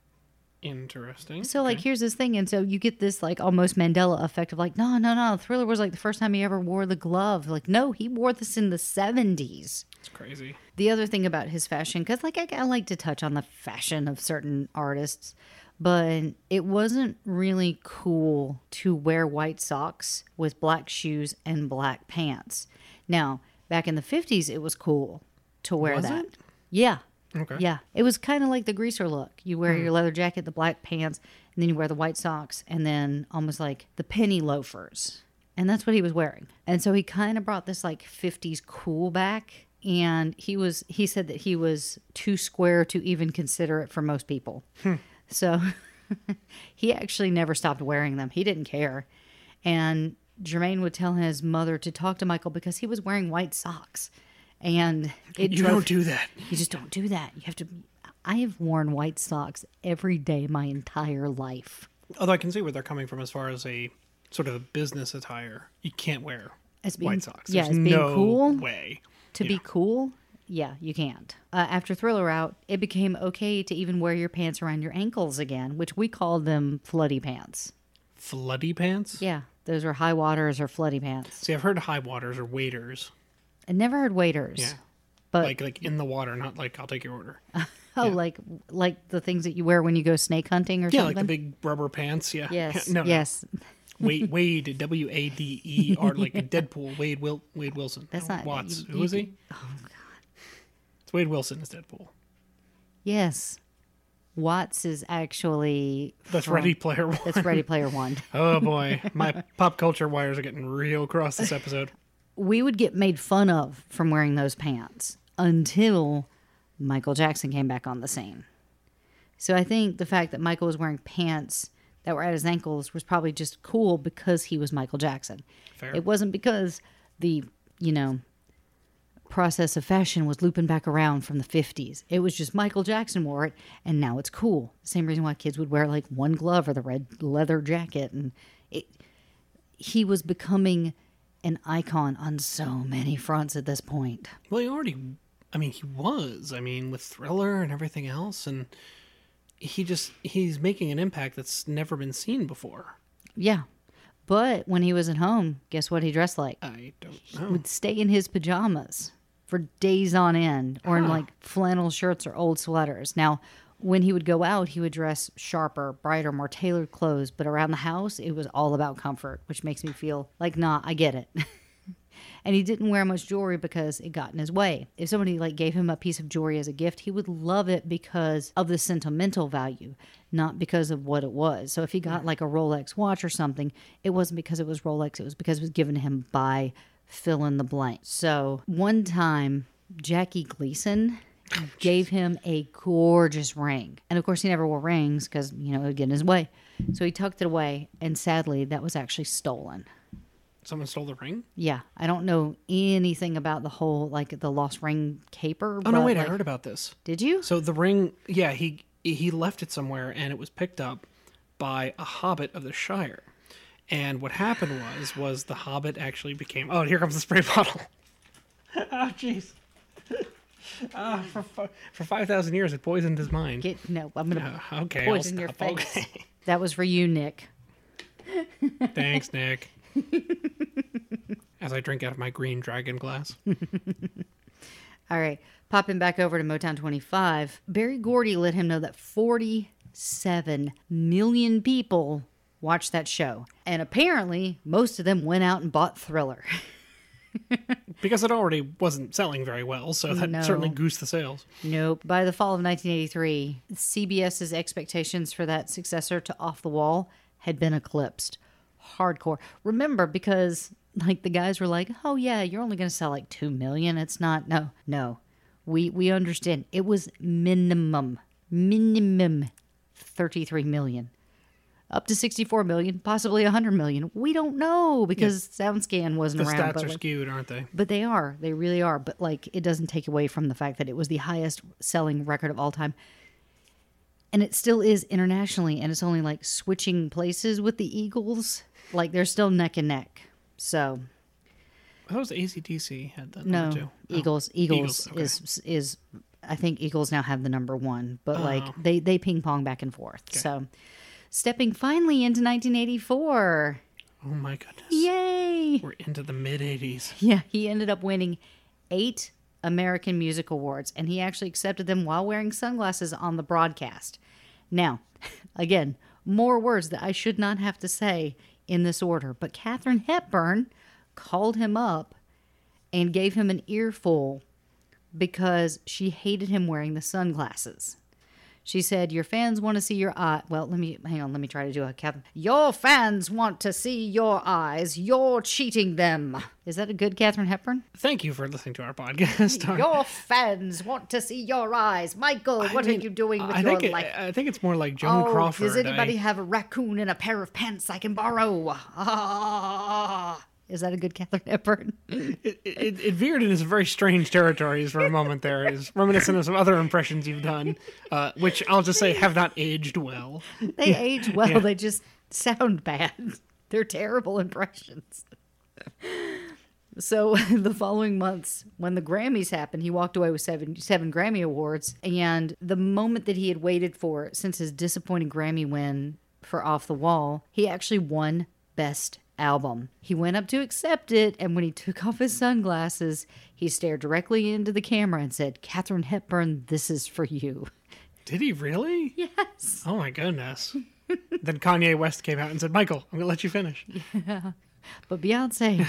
Interesting. So like here's this thing, and so you get this like almost Mandela effect of like, no, no, no. Thriller was like the first time he ever wore the glove. Like, no, he wore this in the seventies. It's crazy. The other thing about his fashion, because like I, I like to touch on the fashion of certain artists, but it wasn't really cool to wear white socks with black shoes and black pants. Now, back in the fifties, it was cool to wear Was that. it? Yeah. Okay. Yeah, it was kind of like the greaser look. You wear your mm. leather jacket, the black pants, and then you wear the white socks, and then almost like the penny loafers. And that's what he was wearing. And so he kind of brought this like 50s cool back. And he was, he said that he was too square to even consider it for most people. Hmm. So he actually never stopped wearing them. He didn't care. And Jermaine would tell his mother to talk to Michael because he was wearing white socks. And it You drove don't do that. you just don't do that. You have to. I have worn white socks every day my entire life. Although I can see where they're coming from as far as a sort of a business attire. You can't wear As being- white socks. yeah, There's as being no cool. way. To be cool, yeah, you can't. Uh, after Thriller out, it became okay to even wear your pants around your ankles again, which we called them floody pants. Floody pants? Yeah, those are high waters or floody pants. See, I've heard high waters or waders. I never heard waiters. Yeah. But like like in the water, not like I'll take your order. oh, like like the things that you wear when you go snake hunting or Yeah, something. Yeah, like the big rubber pants. Yeah. yes, No, no. yes. Wade, Wade, W A D E R, like Deadpool. Wade Will, Wade Wilson. That's No, not- Watts. you- you is he? Oh God. It's Wade Wilson is Deadpool. Yes. Watts is actually That's from- Ready Player One. That's Ready Player One. Oh boy, my pop culture wires are getting real cross this episode. We would get made fun of from wearing those pants until Michael Jackson came back on the scene. So I think the fact that Michael was wearing pants that were at his ankles was probably just cool because he was Michael Jackson. Fair. It wasn't because the, you know, process of fashion was looping back around from the 50s. It was just Michael Jackson wore it, and now it's cool. Same reason why kids would wear like one glove or the red leather jacket. And it, he was becoming an icon on so many fronts at this point. Well, he already, I mean, he was. I mean, with Thriller and everything else, and he just he's making an impact that's never been seen before. Yeah. But when he was at home, guess what he dressed like? I don't He know. would stay in his pajamas for days on end or in like flannel shirts or old sweaters. Now, when he would go out, he would dress sharper, brighter, more tailored clothes, but around the house, it was all about comfort, which makes me feel like, nah, I get it. and he didn't wear much jewelry because it got in his way. If somebody like gave him a piece of jewelry as a gift, he would love it because of the sentimental value, not because of what it was. So if he got like a Rolex watch or something, it wasn't because it was Rolex, it was because it was given to him by fill in the blank. So one time, Jackie Gleason gave him a gorgeous ring. And of course, he never wore rings because, you know, it would get in his way. So he tucked it away. And sadly, that was actually stolen. Someone stole the ring. Yeah, I don't know anything about the whole like the lost ring caper. Oh no, but, wait! I heard about this. Did you? So the ring, yeah, he he left it somewhere, and it was picked up by a hobbit of the Shire. And what happened was, was the hobbit actually became. Oh, here comes the spray bottle. oh, jeez. Ah, for for five thousand years, it poisoned his mind. Get no. I'm gonna Uh, okay, I'll poison your stop. face. Okay. That was for you, Nick. Thanks, Nick. As I drink out of my green dragon glass. All right, popping back over to Motown 25. Berry Gordy let him know that 47 million people watched that show, and apparently most of them went out and bought Thriller. Because it already wasn't selling very well, so that No. certainly goosed the sales. Nope. By the fall of 1983, CBS's expectations for that successor to Off the Wall had been eclipsed. Hardcore. Remember, because like the guys were like, "Oh yeah, you're only going to sell like two million. It's not. No, no. We we understand. It was minimum, minimum, 33 million, up to 64 million, possibly 100 million. We don't know because SoundScan wasn't The around. stats but, are like, skewed, aren't they? but they are. They really are. But like it doesn't take away from the fact that it was the highest selling record of all time. And it still is internationally and it's only like switching places with the Eagles. Like they're still neck and neck. So thought was ACDC had that no number two. Oh, Eagles Eagles, okay. is is I think Eagles now have the number one, but oh. like Oh. they they ping pong back and forth. So stepping finally into 1984. Oh my goodness. Yay! We're into the mid 80s. Yeah, he ended up winning eight American Music Awards, and he actually accepted them while wearing sunglasses on the broadcast. Now, again, more words that I should not have to say in this order, but Katharine Hepburn called him up and gave him an earful because she hated him wearing the sunglasses. She said, Your fans want to see your eye. Well, let me hang on. Let me try to do a Katharine. Your fans want to see your eyes. You're cheating them. Is that a good Katharine Hepburn? Thank you for listening to our podcast. Your fans want to see your eyes. Michael, what mean, are you doing with I your it- life? I think it's more like Joan oh, Crawford. does anybody I- have a raccoon and a pair of pants I can borrow? Ah. Is that a good Katharine Hepburn? it, it, it veered into some very strange territories for a moment there. Is reminiscent of some other impressions you've done, uh, which I'll just say have not aged well. They age well. Yeah. They just sound bad. They're terrible impressions. So the following months, when the Grammys happened, he walked away with seven seven Grammy awards. And the moment that he had waited for since his disappointing Grammy win for Off the Wall, he actually won Best Album. He went up to accept it, and when he took off his sunglasses, he stared directly into the camera and said, "Katharine Hepburn, this is for you." Did he really? Yes. Oh my goodness. then Kanye West came out and said, "Michael, I'm gonna let you finish." Yeah. But Beyonce,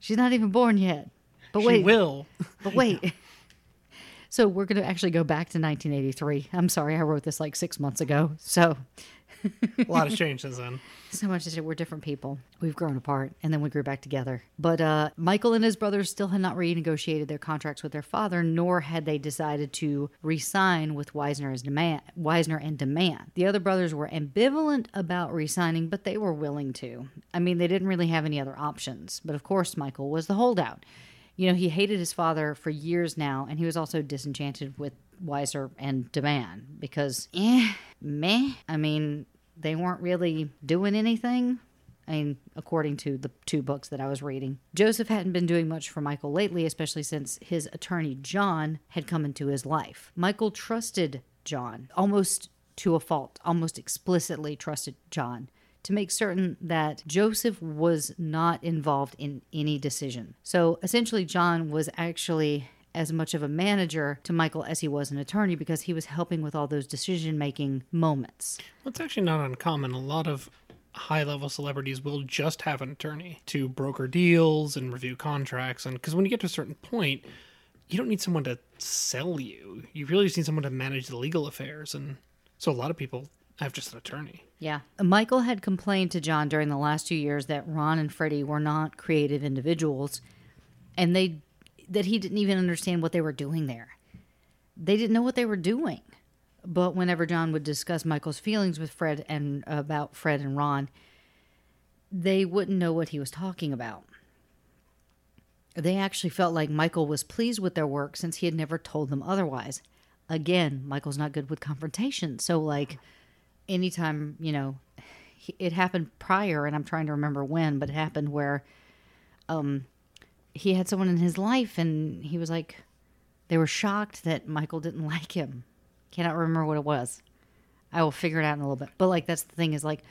she's not even born yet. But She wait, will. but wait. So we're going to actually go back to 1983. I'm sorry, I wrote this like six months ago. So A lot has changed since then. so much say we're different people. We've grown apart and then we grew back together. But uh, Michael and his brothers still had not renegotiated their contracts with their father, nor had they decided to re-sign with Weisner as DeMann. Weisner and DeMann. The other brothers were ambivalent about re-signing, but they were willing to. I mean, they didn't really have any other options. But of course, Michael was the holdout. You know, he hated his father for years now, and he was also disenchanted with Weisner and DeMann because, eh, meh. I mean, they weren't really doing anything. I mean, according to the two books that I was reading. Joseph hadn't been doing much for Michael lately, especially since his attorney, John, had come into his life. Michael trusted John almost to a fault, almost explicitly trusted John to make certain that Joseph was not involved in any decision. So essentially, John was actually as much of a manager to Michael as he was an attorney because he was helping with all those decision making moments. Well, it's actually not uncommon. A lot of high level celebrities will just have an attorney to broker deals and review contracts. And because when you get to a certain point, you don't need someone to sell you. You really just need someone to manage the legal affairs. And so a lot of people have just an attorney. Yeah. Michael had complained to John during the last two years that Ron and Freddie were not creative individuals and they that he didn't even understand what they were doing there. They didn't know what they were doing. But whenever John would discuss Michael's feelings with Fred and about Fred and Ron, they wouldn't know what he was talking about. They actually felt like Michael was pleased with their work since he had never told them otherwise. Again, Michael's not good with confrontation. So, like, anytime, you know, it happened prior, and I'm trying to remember when, but it happened where um, he had someone in his life and he was like, they were shocked that Michael didn't like him. Cannot remember what it was. I will figure it out in a little bit. But, like, that's the thing is, like,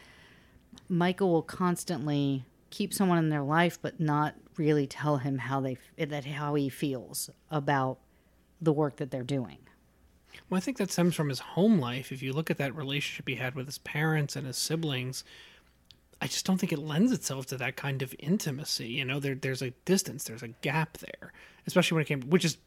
Michael will constantly keep someone in their life, but not really tell him how they that how he feels about the work that they're doing. Well, I think that stems from his home life. If you look at that relationship he had with his parents and his siblings, I just don't think it lends itself to that kind of intimacy. You know, there there's a distance, there's a gap there, especially when it came, which is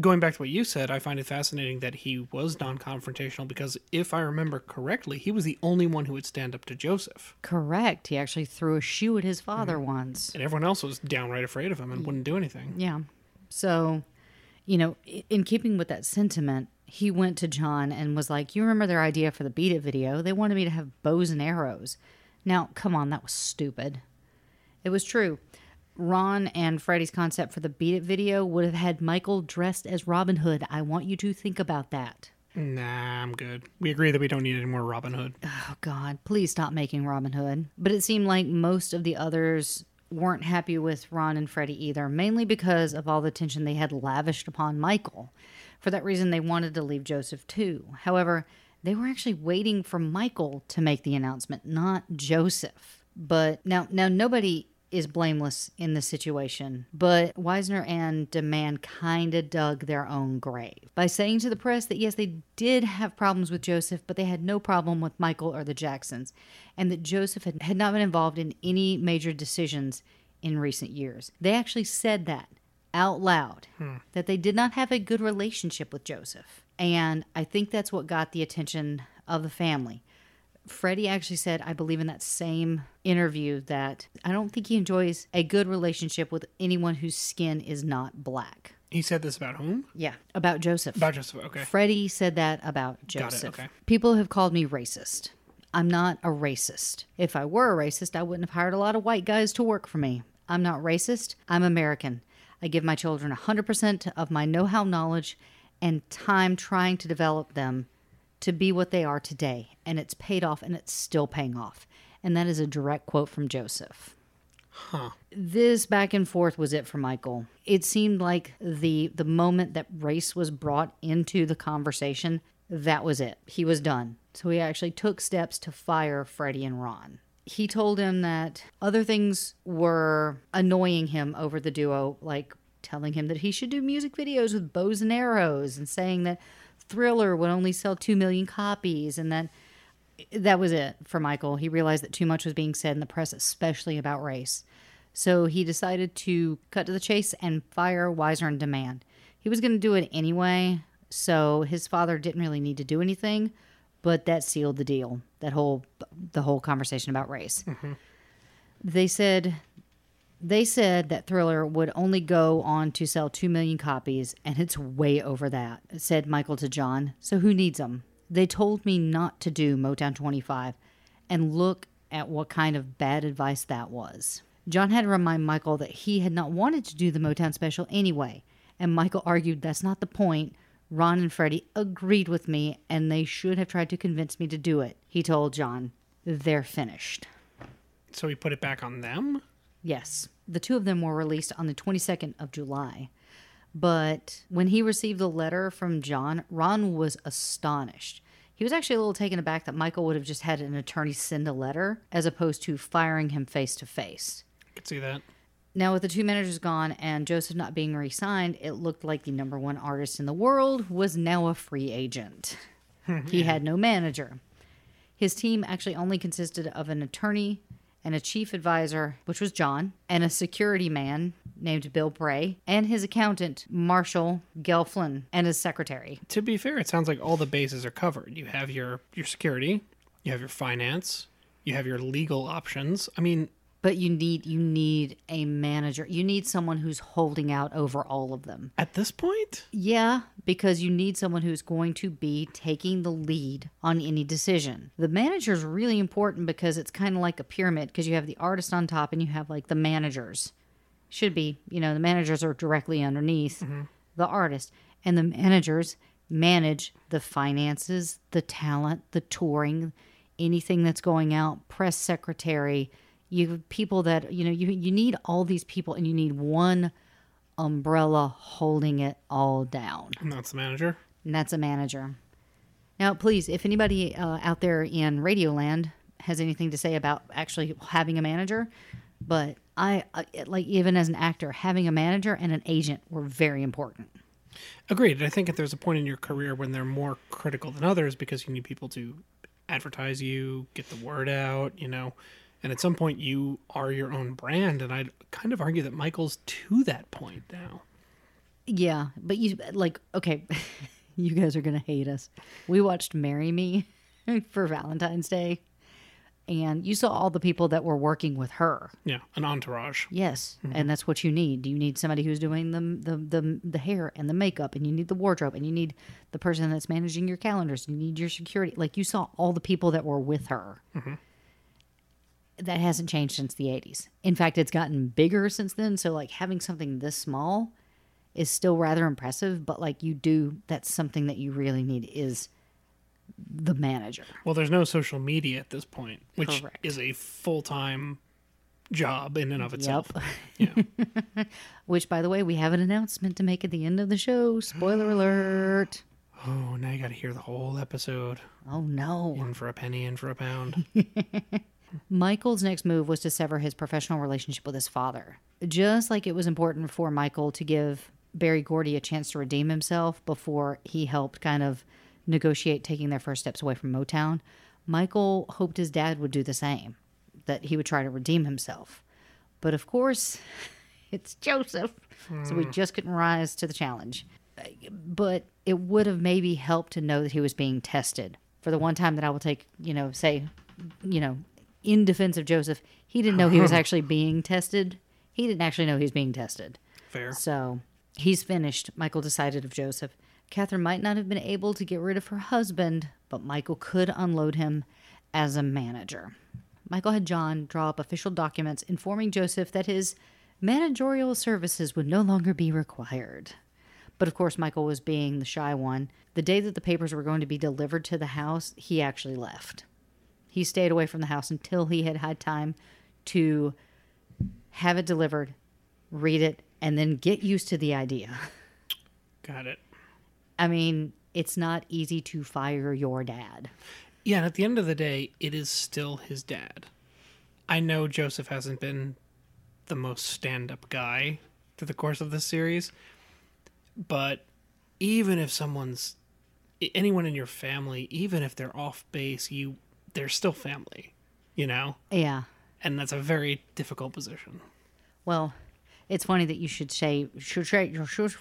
going back to what you said. I find it fascinating that he was non-confrontational because, if I remember correctly, he was the only one who would stand up to Joseph, Correct. He actually threw a shoe at his mm-hmm. father once. and everyone else was downright afraid of him and wouldn't do anything. Yeah. So, you know, in keeping with that sentiment, he went to John and was like, You remember their idea for the Beat It video? They wanted me to have bows and arrows. Now, come on, that was stupid. It was true. Ron and Freddie's concept for the Beat It video would have had Michael dressed as Robin Hood. I want you to think about that. Nah, I'm good. We agree that we don't need any more Robin Hood. Oh God, please stop making Robin Hood. But it seemed like most of the others weren't happy with Ron and Freddie either, mainly because of all the attention they had lavished upon Michael. For that reason, they wanted to leave Joseph too. However, they were actually waiting for Michael to make the announcement, not Joseph. But now, now nobody is blameless in this situation, but Weisner and DeMann kind of dug their own grave by saying to the press that yes, they did have problems with Joseph, but they had no problem with Michael or the Jacksons, and that Joseph had, had not been involved in any major decisions in recent years. They actually said that out loud, hmm. that they did not have a good relationship with Joseph. And I think that's what got the attention of the family. Freddie actually said, I believe in that same interview that I don't think he enjoys a good relationship with anyone whose skin is not black. He said this about whom? Yeah, about Joseph. About Joseph. Okay. Freddie said that about Got it, Joseph. okay. People have called me racist. I'm not a racist. If I were a racist, I wouldn't have hired a lot of white guys to work for me. I'm not racist. I'm American. I give my children 100% of my know how knowledge and time trying to develop them to be what they are today. And it's paid off and it's still paying off. And that is a direct quote from Joseph. Huh. This back and forth was it for Michael. It seemed like the the moment that race was brought into the conversation, that was it. He was done. So he actually took steps to fire Freddie and Ron. He told him that other things were annoying him over the duo, like telling him that he should do music videos with bows and arrows and saying that Thriller would only sell 2 million copies and that that was it for Michael. He realized that too much was being said in the press, especially about race. So he decided to cut to the chase and fire Weisner and DeMann. He was going to do it anyway, so his father didn't really need to do anything, but that sealed the deal. That whole the whole conversation about race. Mm-hmm. They said they said that Thriller would only go on to sell 2 million copies, and it's way over that, said Michael to John. So who needs them? They told me not to do Motown 25, and look at what kind of bad advice that was. John had to remind Michael that he had not wanted to do the Motown special anyway, and Michael argued that's not the point. Ron and Freddie agreed with me, and they should have tried to convince me to do it. He told John, They're finished. So he put it back on them? Yes, the two of them were released on the 22nd of July. But when he received the letter from John, Ron was astonished. He was actually a little taken aback that Michael would have just had an attorney send a letter as opposed to firing him face to face. I could see that. Now, with the two managers gone and Joseph not being re signed, it looked like the number one artist in the world was now a free agent. he had no manager. His team actually only consisted of an attorney and a chief advisor, which was John, and a security man named Bill Bray, and his accountant, Marshall Gelfand, and his secretary. To be fair, it sounds like all the bases are covered. You have your your security, you have your finance, you have your legal options. I mean, But you need you need a manager. You need someone who's holding out over all of them. at this point, Yeah, because you need someone who's going to be taking the lead on any decision. The manager is really important because it's kind of like a pyramid because you have the artist on top and you have like the managers. Should be, you know, the managers are directly underneath mm-hmm. the artist, and the managers manage the finances, the talent, the touring, anything that's going out, press secretary. You people that you know you you need all these people, and you need one umbrella holding it all down. and that's the manager. And that's a manager. Now, please, if anybody uh, out there in Radioland has anything to say about actually having a manager, but I, I like even as an actor, having a manager and an agent were very important. Agreed. I think if there's a point in your career when they're more critical than others because you need people to advertise you, get the word out, you know, and at some point you are your own brand. And I'd kind of argue that Michael's to that point now. Yeah, but you like okay, you guys are gonna hate us. We watched "Marry Me" for Valentine's Day, and you saw all the people that were working with her. Yeah, an entourage. Yes, mm-hmm. and that's what you need. You need somebody who's doing the, the the the hair and the makeup, and you need the wardrobe, and you need the person that's managing your calendars. You need your security. Like you saw all the people that were with her. Mm-hmm. That hasn't changed since the '80s. In fact, it's gotten bigger since then. So, like having something this small is still rather impressive. But like you do, that's something that you really need is the manager. Well, there's no social media at this point, which Correct. is a full time job in and of itself. Yep. Yeah. Which, by the way, we have an announcement to make at the end of the show. Spoiler alert. Oh, now you got to hear the whole episode. Oh no. In for a penny, in for a pound. Michael's next move was to sever his professional relationship with his father. Just like it was important for Michael to give Berry Gordy a chance to redeem himself before he helped kind of negotiate taking their first steps away from Motown, Michael hoped his dad would do the same, that he would try to redeem himself. But of course, it's Joseph, so he hmm. just couldn't rise to the challenge. But it would have maybe helped to know that he was being tested. For the one time that I will take, you know, say, you know, in defense of Joseph, he didn't know he was actually being tested. He didn't actually know he was being tested. Fair. So he's finished. Michael decided of Joseph. Catherine might not have been able to get rid of her husband, but Michael could unload him as a manager. Michael had John draw up official documents informing Joseph that his managerial services would no longer be required. But of course, Michael was being the shy one. The day that the papers were going to be delivered to the house, he actually left. He stayed away from the house until he had had time to have it delivered, read it, and then get used to the idea. Got it. I mean, it's not easy to fire your dad. Yeah, and at the end of the day, it is still his dad. I know Joseph hasn't been the most stand up guy through the course of this series, but even if someone's anyone in your family, even if they're off base, you they're still family, you know? Yeah. And that's a very difficult position. Well, it's funny that you should say should say your shoes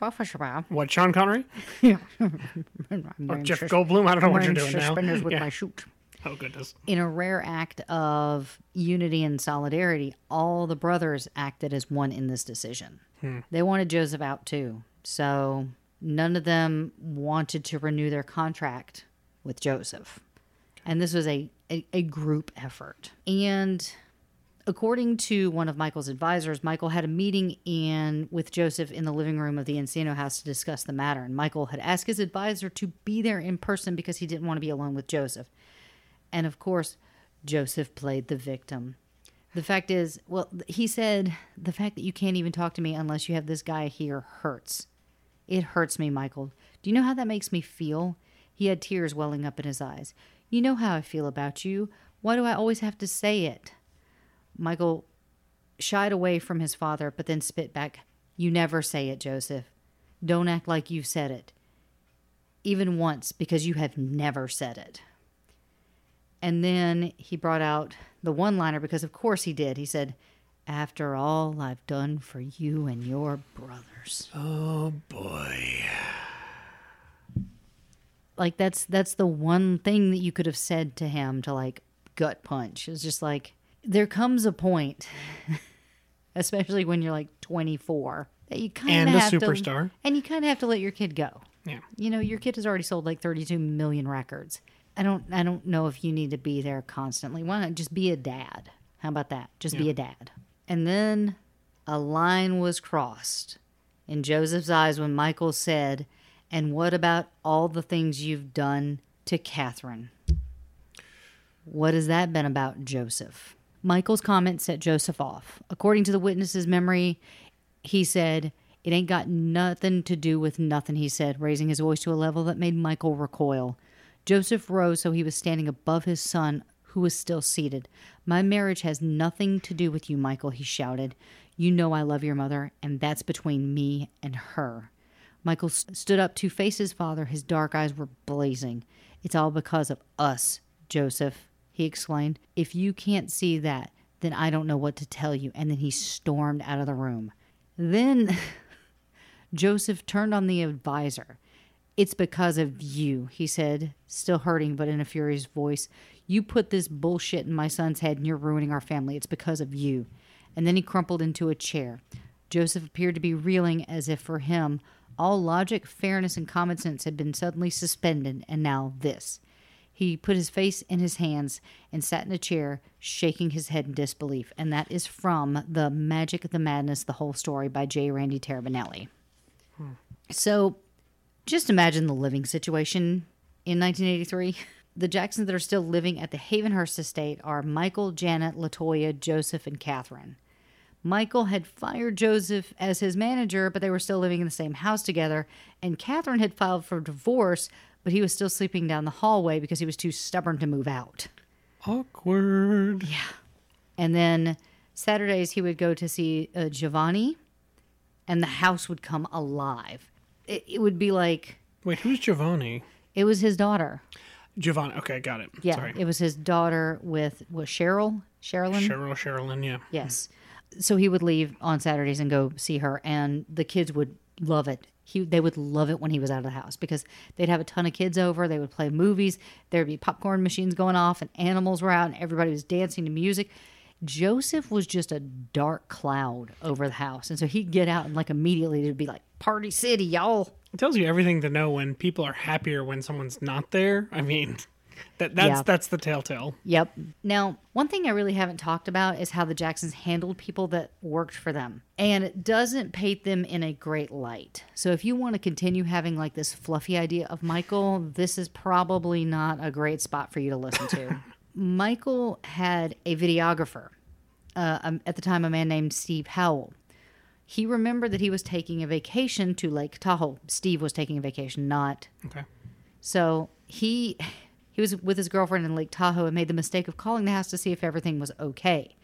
What, Sean Connery? wearing Jeff sus- Goldblum? I don't know what you're doing now. with Yeah. my shoot. Oh goodness. In a rare act of unity and solidarity, all the brothers acted as one in this decision. Hmm. They wanted Joseph out too. So none of them wanted to renew their contract with Joseph. And this was a, a, a group effort. And According to one of Michael's advisors, Michael had a meeting in with Joseph in the living room of the Encino house to discuss the matter, and Michael had asked his advisor to be there in person because he didn't want to be alone with Joseph. And of course, Joseph played the victim. The fact is, well, he said, the fact that you can't even talk to me unless you have this guy here hurts. It hurts me, Michael. Do you know how that makes me feel? He had tears welling up in his eyes. You know how I feel about you. Why do I always have to say it? Michael shied away from his father, but then spit back, You never say it, Joseph. Don't act like you've said it. Even once, because you have never said it. And then he brought out the one liner, because of course he did. He said, After all I've done for you and your brothers. Oh boy. Like that's that's the one thing that you could have said to him to like gut punch. It's just like there comes a point, especially when you're like 24, that you kind And of a have superstar. to, and you kind of have to let your kid go. Yeah. You know, your kid has already sold like 32 million records. I don't, I don't know if you need to be there constantly. Why not just be a dad? How about that? Just be a dad. And then a line was crossed in Joseph's eyes when Michael said, "And what about all the things you've done to Catherine?" What has that been about, Joseph? Michael's comment set Joseph off. According to the witness's memory, he said, It ain't got nothing to do with nothing, he said, raising his voice to a level that made Michael recoil. Joseph rose so he was standing above his son, who was still seated. My marriage has nothing to do with you, Michael, he shouted. You know I love your mother, and that's between me and her. Michael stood up to face his father. His dark eyes were blazing. It's all because of us, Joseph, he exclaimed. If you can't see that, then I don't know what to tell you. And then he stormed out of the room. Then Joseph turned on the advisor. It's because of you, he said, still hurting but in a furious voice. You put this bullshit in my son's head and you're ruining our family. It's because of you. And then he crumpled into a chair. Joseph appeared to be reeling as if for him all logic, fairness, and common sense had been suddenly suspended, and now this. He put his face in his hands and sat in a chair, shaking his head in disbelief. And that is from The Magic, of the Madness, The Whole Story by J. Randy Taraborrelli. Hmm. So just imagine the living situation in 1983. The Jacksons that are still living at the Havenhurst estate are Michael, Janet, Latoya, Joseph, and Catherine. Michael had fired Joseph as his manager, but they were still living in the same house together. And Catherine had filed for divorce, but he was still sleeping down the hallway because he was too stubborn to move out. Awkward. Yeah. And then Saturdays he would go to see uh, Giovanni, and the house would come alive. It, it would be like Wait, who's Giovanni? it was his daughter. Giovanni. Okay, got it. Yeah, Sorry. it was his daughter with was Cheryl. Sherilyn. Cheryl, Sherilyn, yeah. Yes. So he would leave on Saturdays and go see her, and the kids would love it. He, they would love it when he was out of the house because they'd have a ton of kids over. They would play movies. There'd be popcorn machines going off, and animals were out, and everybody was dancing to music. Joseph was just a dark cloud over the house, and so he'd get out and like immediately it'd be like Party City, y'all. It tells you everything to know when people are happier when someone's not there. I mean, that that's that's the telltale. Yep. Now, one thing I really haven't talked about is how the Jacksons handled people that worked for them. And it doesn't paint them in a great light. So if you want to continue having like this fluffy idea of Michael, this is probably not a great spot for you to listen to. Michael had a videographer uh, um, at the time, a man named Steve Howell. He remembered that he was taking a vacation to Lake Tahoe. Steve was taking a vacation, not Okay. so he he was with his girlfriend in Lake Tahoe and made the mistake of calling the house to see if everything was okay.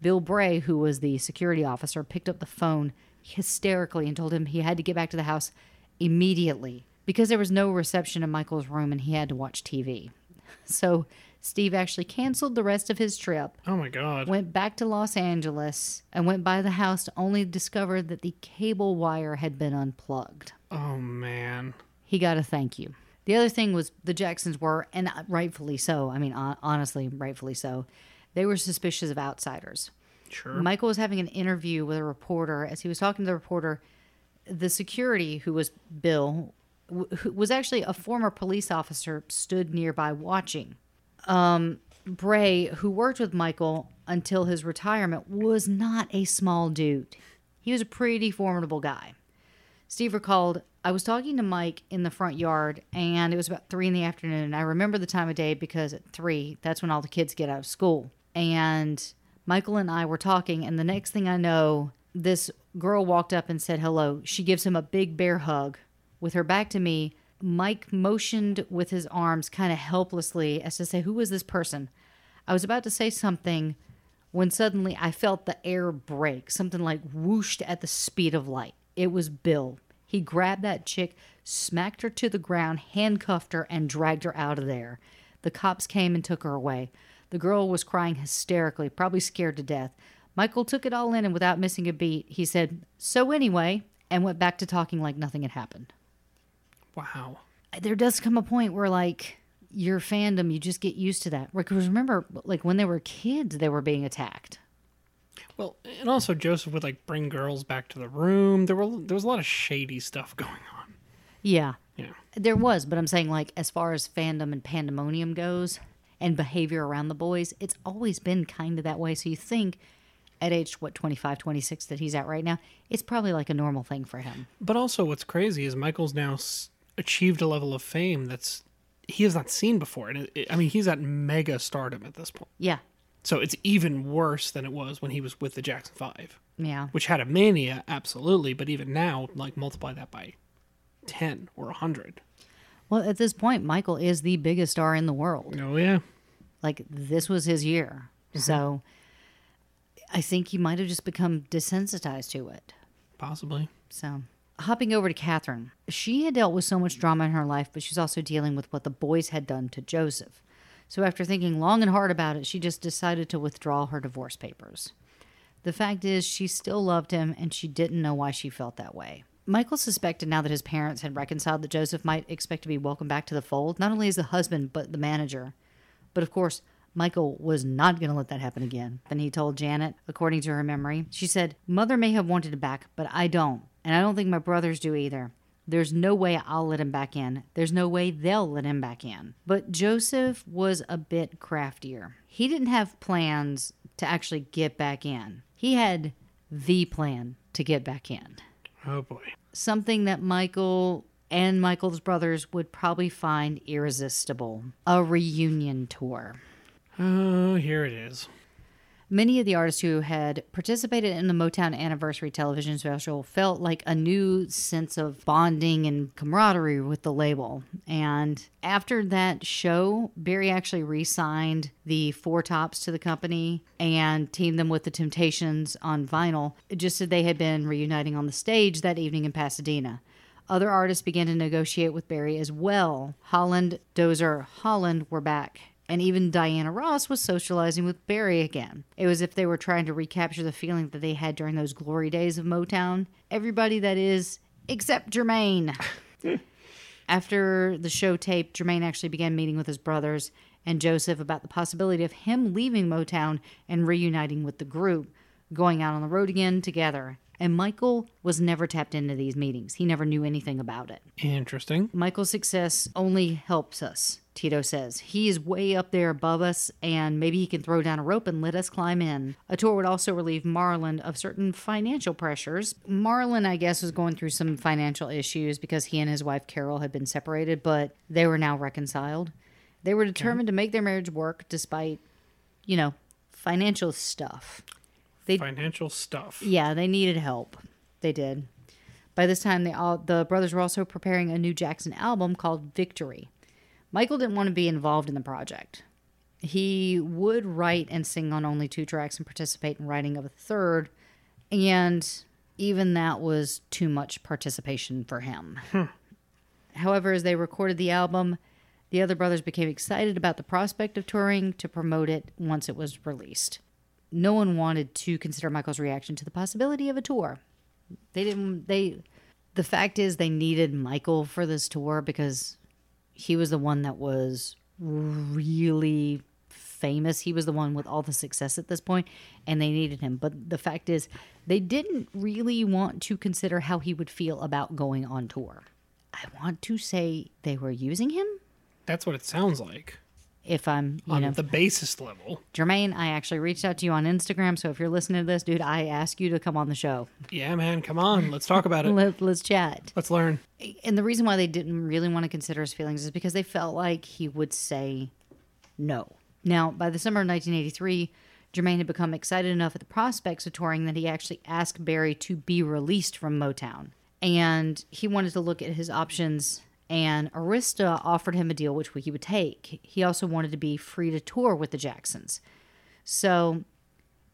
Bill Bray, who was the security officer, picked up the phone hysterically and told him he had to get back to the house immediately because there was no reception in Michael's room and he had to watch TV. So Steve actually canceled the rest of his trip Oh my god. went back to Los Angeles and went by the house to only discover that the cable wire had been unplugged Oh man. he got a thank you. The other thing was the Jacksons were, and rightfully so. I mean, honestly, rightfully so. They were suspicious of outsiders. Sure. Michael was having an interview with a reporter. As he was talking to the reporter, the security, who was Bill, who was actually a former police officer, stood nearby watching. Um, Bray, who worked with Michael until his retirement, was not a small dude. He was a pretty formidable guy. Steve recalled, I was talking to Mike in the front yard, and it was about three in the afternoon. I remember the time of day because at three, that's when all the kids get out of school. And Michael and I were talking, and the next thing I know, this girl walked up and said hello. She gives him a big bear hug. With her back to me, Mike motioned with his arms kind of helplessly as to say, Who is this person? I was about to say something when suddenly I felt the air break, something like whooshed at the speed of light. It was Bill. He grabbed that chick, smacked her to the ground, handcuffed her, and dragged her out of there. The cops came and took her away. The girl was crying hysterically, probably scared to death. Michael took it all in, and without missing a beat, he said, So anyway, and went back to talking like nothing had happened. Wow. There does come a point where, like, your fandom, you just get used to that. Because remember, like, when they were kids, they were being attacked. Well, and also Joseph would like bring girls back to the room. There were there was a lot of shady stuff going on. Yeah. Yeah. There was, but I'm saying, like, as far as fandom and pandemonium goes and behavior around the boys, it's always been kind of that way. So you think at age, what, 25, 26 that he's at right now, it's probably like a normal thing for him. But also, what's crazy is Michael's now s- achieved a level of fame that's he has not seen before, and it, it- I mean he's at mega stardom at this point. Yeah. So it's even worse than it was when he was with the Jackson Five, Yeah. which had a mania, absolutely. But even now, like multiply that by ten or a hundred. Well, at this point, Michael is the biggest star in the world. Oh yeah, Like, this was his year. Mm-hmm. So I think he might have just become desensitized to it. possibly. So, hopping over to Katherine, she had dealt with so much drama in her life, but she's also dealing with what the boys had done to Joseph. So, after thinking long and hard about it, she just decided to withdraw her divorce papers. The fact is, she still loved him and she didn't know why she felt that way. Michael suspected now that his parents had reconciled that Joseph might expect to be welcomed back to the fold, not only as the husband, but the manager. But of course, Michael was not going to let that happen again. And he told Janet, according to her memory, she said, Mother may have wanted it back, but I don't. And I don't think my brothers do either. There's no way I'll let him back in. There's no way they'll let him back in. But Joseph was a bit craftier. He didn't have plans to actually get back in, he had the plan to get back in Oh boy. something that Michael and Michael's brothers would probably find irresistible a reunion tour. Oh, here it is. Many of the artists who had participated in the Motown Anniversary television special felt like a new sense of bonding and camaraderie with the label. And after that show, Berry actually re signed the Four Tops to the company and teamed them with the Temptations on vinyl, just as they had been reuniting on the stage that evening in Pasadena. Other artists began to negotiate with Berry as well. Holland, Dozier, Holland were back and even Diana Ross was socializing with Berry again. It was as if they were trying to recapture the feeling that they had during those glory days of Motown. Everybody that is, except Jermaine. After the show taped, Jermaine actually began meeting with his brothers and Joseph about the possibility of him leaving Motown and reuniting with the group, going out on the road again together. And Michael was never tapped into these meetings. He never knew anything about it. Interesting. Michael's success only helps us, Tito says. He is way up there above us, and maybe he can throw down a rope and let us climb in. A tour would also relieve Marlon of certain financial pressures. Marlon, I guess, was going through some financial issues because he and his wife Carol had been separated, but they were now reconciled. They were determined to make their marriage work despite, you know, financial stuff. They Financial stuff. yeah, they needed help. They did. By this time, they all the brothers were also preparing a new Jackson album called Victory. Michael didn't want to be involved in the project. He would write and sing on only two tracks and participate in writing of a third, and even that was too much participation for him. Hmm. However, as they recorded the album, the other brothers became excited about the prospect of touring to promote it once it was released no one wanted to consider Michael's reaction to the possibility of a tour. They didn't they the fact is they needed Michael for this tour because he was the one that was really famous. He was the one with all the success at this point and they needed him. But the fact is they didn't really want to consider how he would feel about going on tour. I want to say they were using him. That's what it sounds like. If I'm, you on know, the basis level. Jermaine, I actually reached out to you on Instagram. So if you're listening to this, dude, I ask you to come on the show. Yeah, man, come on, let's talk about it. Let, let's chat. Let's learn. And the reason why they didn't really want to consider his feelings is because they felt like he would say no. Now, by the summer of 1983, Jermaine had become excited enough at the prospects of touring that he actually asked Berry to be released from Motown. And he wanted to look at his options, and Arista offered him a deal which he would take. He also wanted to be free to tour with the Jacksons. So,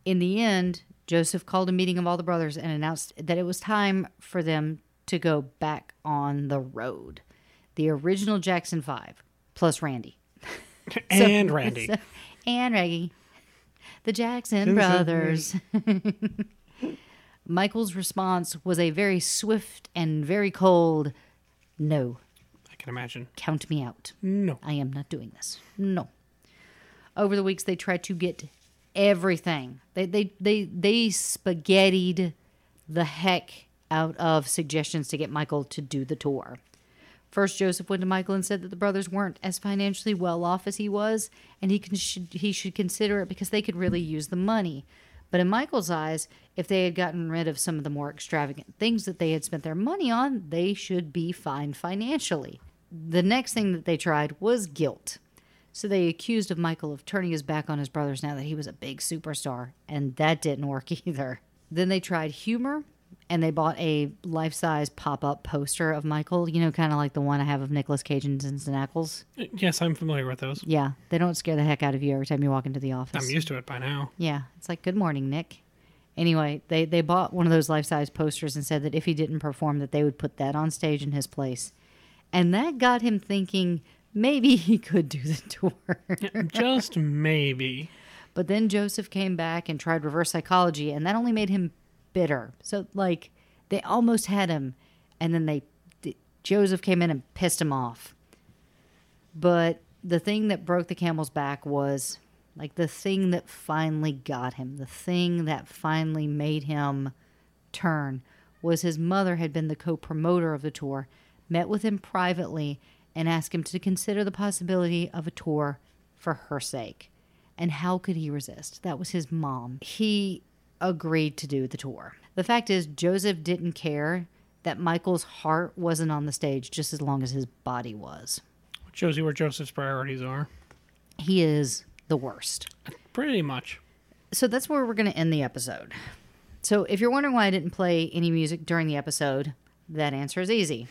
in the end, Joseph called a meeting of all the brothers and announced that it was time for them to go back on the road. The original Jackson 5 plus Randy. and Randy. So- and Reggie. The Jackson brothers. Michael's response was a very swift and very cold no. Can imagine. Count me out. No. I am not doing this. No. Over the weeks, they tried to get everything. They they they they spaghettied the heck out of suggestions to get Michael to do the tour. First, Joseph went to Michael and said that the brothers weren't as financially well off as he was, and he can, should he should consider it because they could really use the money. But in Michael's eyes, if they had gotten rid of some of the more extravagant things that they had spent their money on, they should be fine financially. The next thing that they tried was guilt. So they accused of Michael of turning his back on his brothers now that he was a big superstar, and that didn't work either. Then they tried humor, and they bought a life-size pop-up poster of Michael, you know, kind of like the one I have of Nicolas Cage and Jensen Ackles. Yes, I'm familiar with those. Yeah, they don't scare the heck out of you every time you walk into the office. I'm used to it by now. Yeah, it's like good morning, Nick. Anyway, they they bought one of those life-size posters and said that if he didn't perform that they would put that on stage in his place. And that got him thinking maybe he could do the tour. Just maybe. But then Joseph came back and tried reverse psychology, and that only made him bitter. So, like, they almost had him, and then they, th- Joseph came in and pissed him off. But the thing that broke the camel's back was, like, the thing that finally got him, the thing that finally made him turn, was his mother had been the co promoter of the tour, met with him privately, and asked him to consider the possibility of a tour for her sake. And how could he resist? That was his mom. He agreed to do the tour. The fact is, Joseph didn't care that Michael's heart wasn't on the stage just as long as his body was. Shows you where Joseph's priorities are. He is the worst. Pretty much. So that's where we're going to end the episode. So if you're wondering why I didn't play any music during the episode, that answer is easy.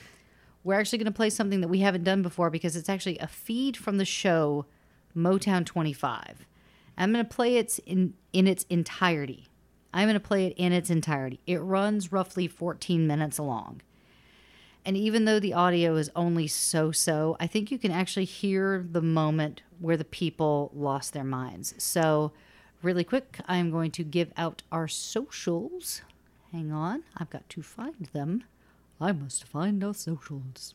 We're actually going to play something that we haven't done before because it's actually a feed from the show Motown 25. I'm going to play it in in its entirety. I'm going to play it in its entirety. It runs roughly 14 minutes long. And even though the audio is only so so, I think you can actually hear the moment where the people lost their minds. So, really quick, I'm going to give out our socials. Hang on, I've got to find them. I must find our socials.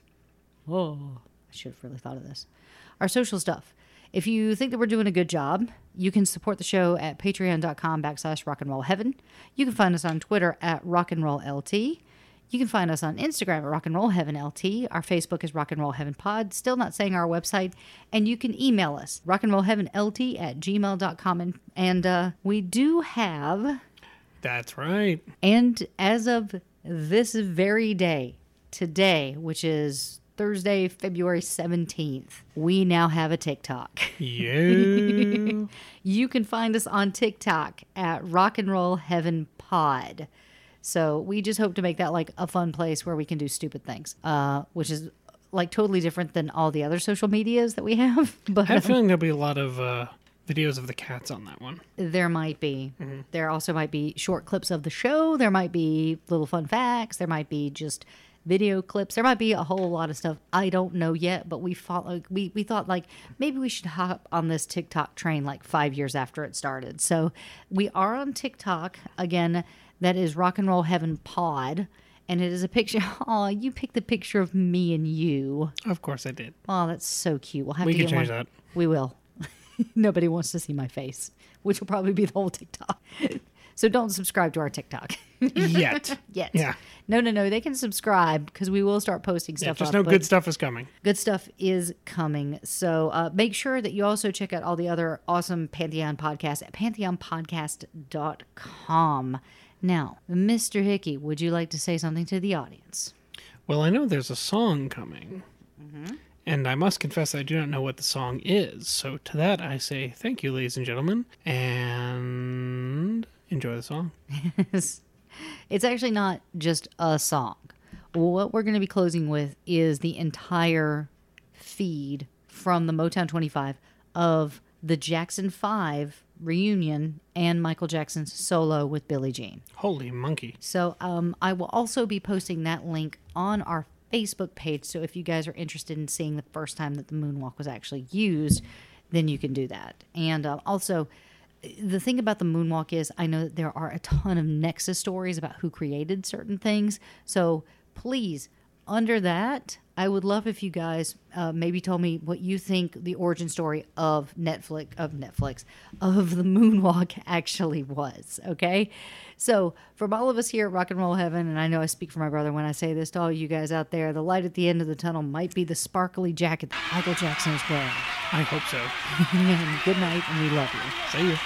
Oh, I should have really thought of this. Our social stuff. If you think that we're doing a good job, you can support the show at patreon.com backslash rock and roll heaven. You can find us on Twitter at rock and roll LT. You can find us on Instagram at Rock and Roll Heaven LT. Our Facebook is Rock and Roll Heaven Pod. Still not saying our website. And you can email us, rock and roll heaven LT at gmail.com. And, and uh, we do have, That's right. and as of this very day, today, which is Thursday, February 17th, we now have a TikTok. Yeah. You can find us on TikTok at Rock and Roll Heaven Pod. So we just hope to make that like a fun place where we can do stupid things, uh, which is like totally different than all the other social medias that we have. But I have a feeling there'll be a lot of uh, videos of the cats on that one. there might be. Mm-hmm. There also might be short clips of the show. There might be little fun facts. There might be just video clips. There might be a whole lot of stuff. I don't know yet, but we thought like we, we thought like maybe we should hop on this TikTok train like five years after it started. So we are on TikTok again. That is Rock and Roll Heaven Pod. And it is a picture. Oh, you picked the picture of me and you. Of course I did. Oh, that's so cute. We'll have We to can change one. that. We will. Nobody wants to see my face, which will probably be the whole TikTok. So don't subscribe to our TikTok Yet. yet. Yeah. No, no, no. They can subscribe because we will start posting Yeah, stuff. just up, know good stuff is coming. good stuff is coming. So uh, make sure that you also check out all the other awesome Pantheon podcasts at pantheonpodcast.com. Now, Mr. Hickey, would you like to say something to the audience? Well, I know there's a song coming. And I must confess, I do not know what the song is. So to that, I say thank you, ladies and gentlemen, and enjoy the song. It's actually not just a song. What we're going to be closing with is the entire feed from the Motown 25 of the Jackson 5 reunion and Michael Jackson's solo with Billie Jean. Holy monkey. So um, I will also be posting that link on our Facebook page. So if you guys are interested in seeing the first time that the moonwalk was actually used, then you can do that. And uh, also, the thing about the moonwalk is I know that there are a ton of Nexus stories about who created certain things. So please, under that, I would love if you guys uh, maybe told me what you think the origin story of Netflix of Netflix of the moonwalk actually was. Okay, so from all of us here at Rock and Roll Heaven, and I know I speak for my brother when I say this to all you guys out there, the light at the end of the tunnel might be the sparkly jacket that Michael Jackson is wearing. I hope so. Good night, and we love you. See you.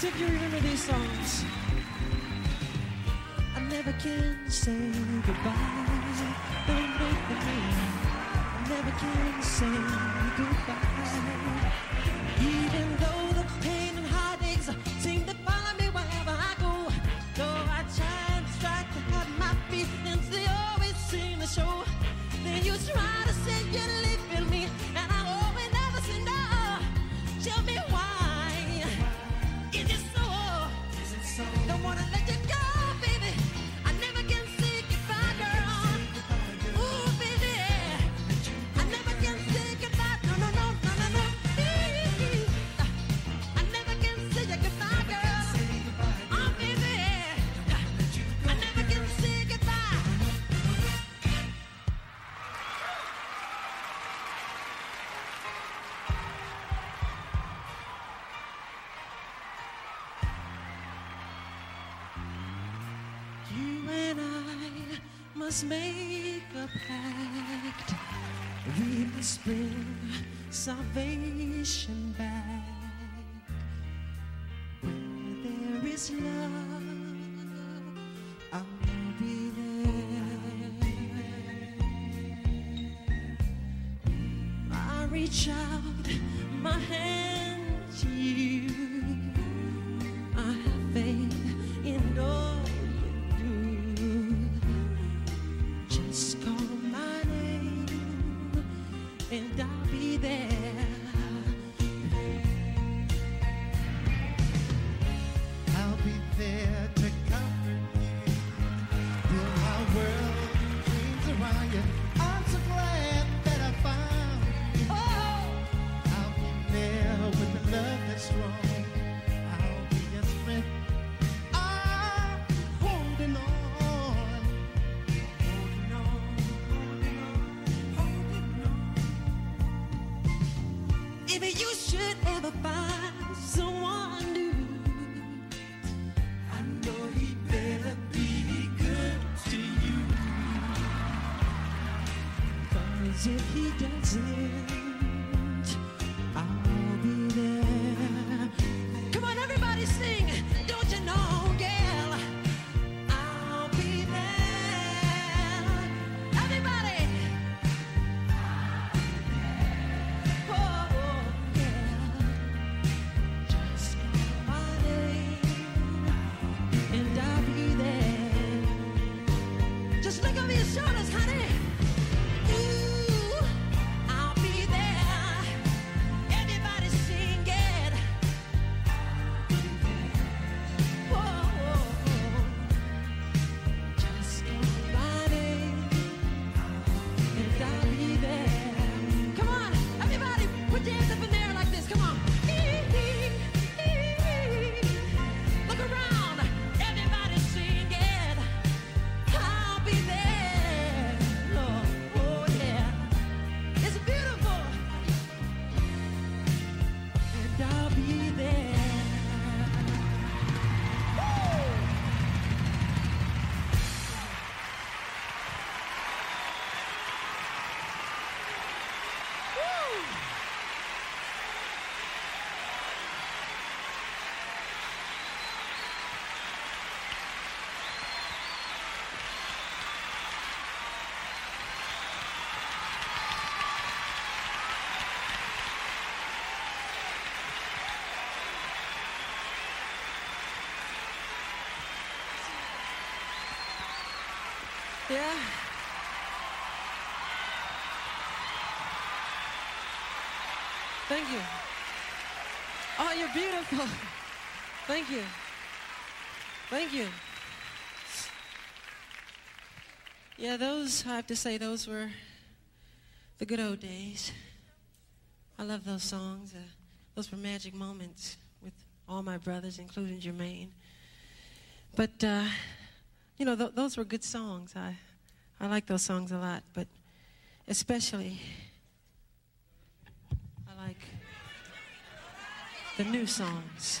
If you remember these songs, I never can say goodbye. Don't wait for me. I never can say goodbye. Even though the pain and heartaches seem to follow me wherever I go, though I try and strike to have my feelings, they always seem to show. Then you try to say you You and I must make a pact. We must bring salvation back where there is love. Yeah. Thank you. Oh, you're beautiful. Thank you. Thank you. Yeah, those, I have to say, those were the good old days. I love those songs. Uh, those were magic moments with all my brothers, including Jermaine. But, uh, you know, th- those were good songs. I, I like those songs a lot, but especially I like the new songs.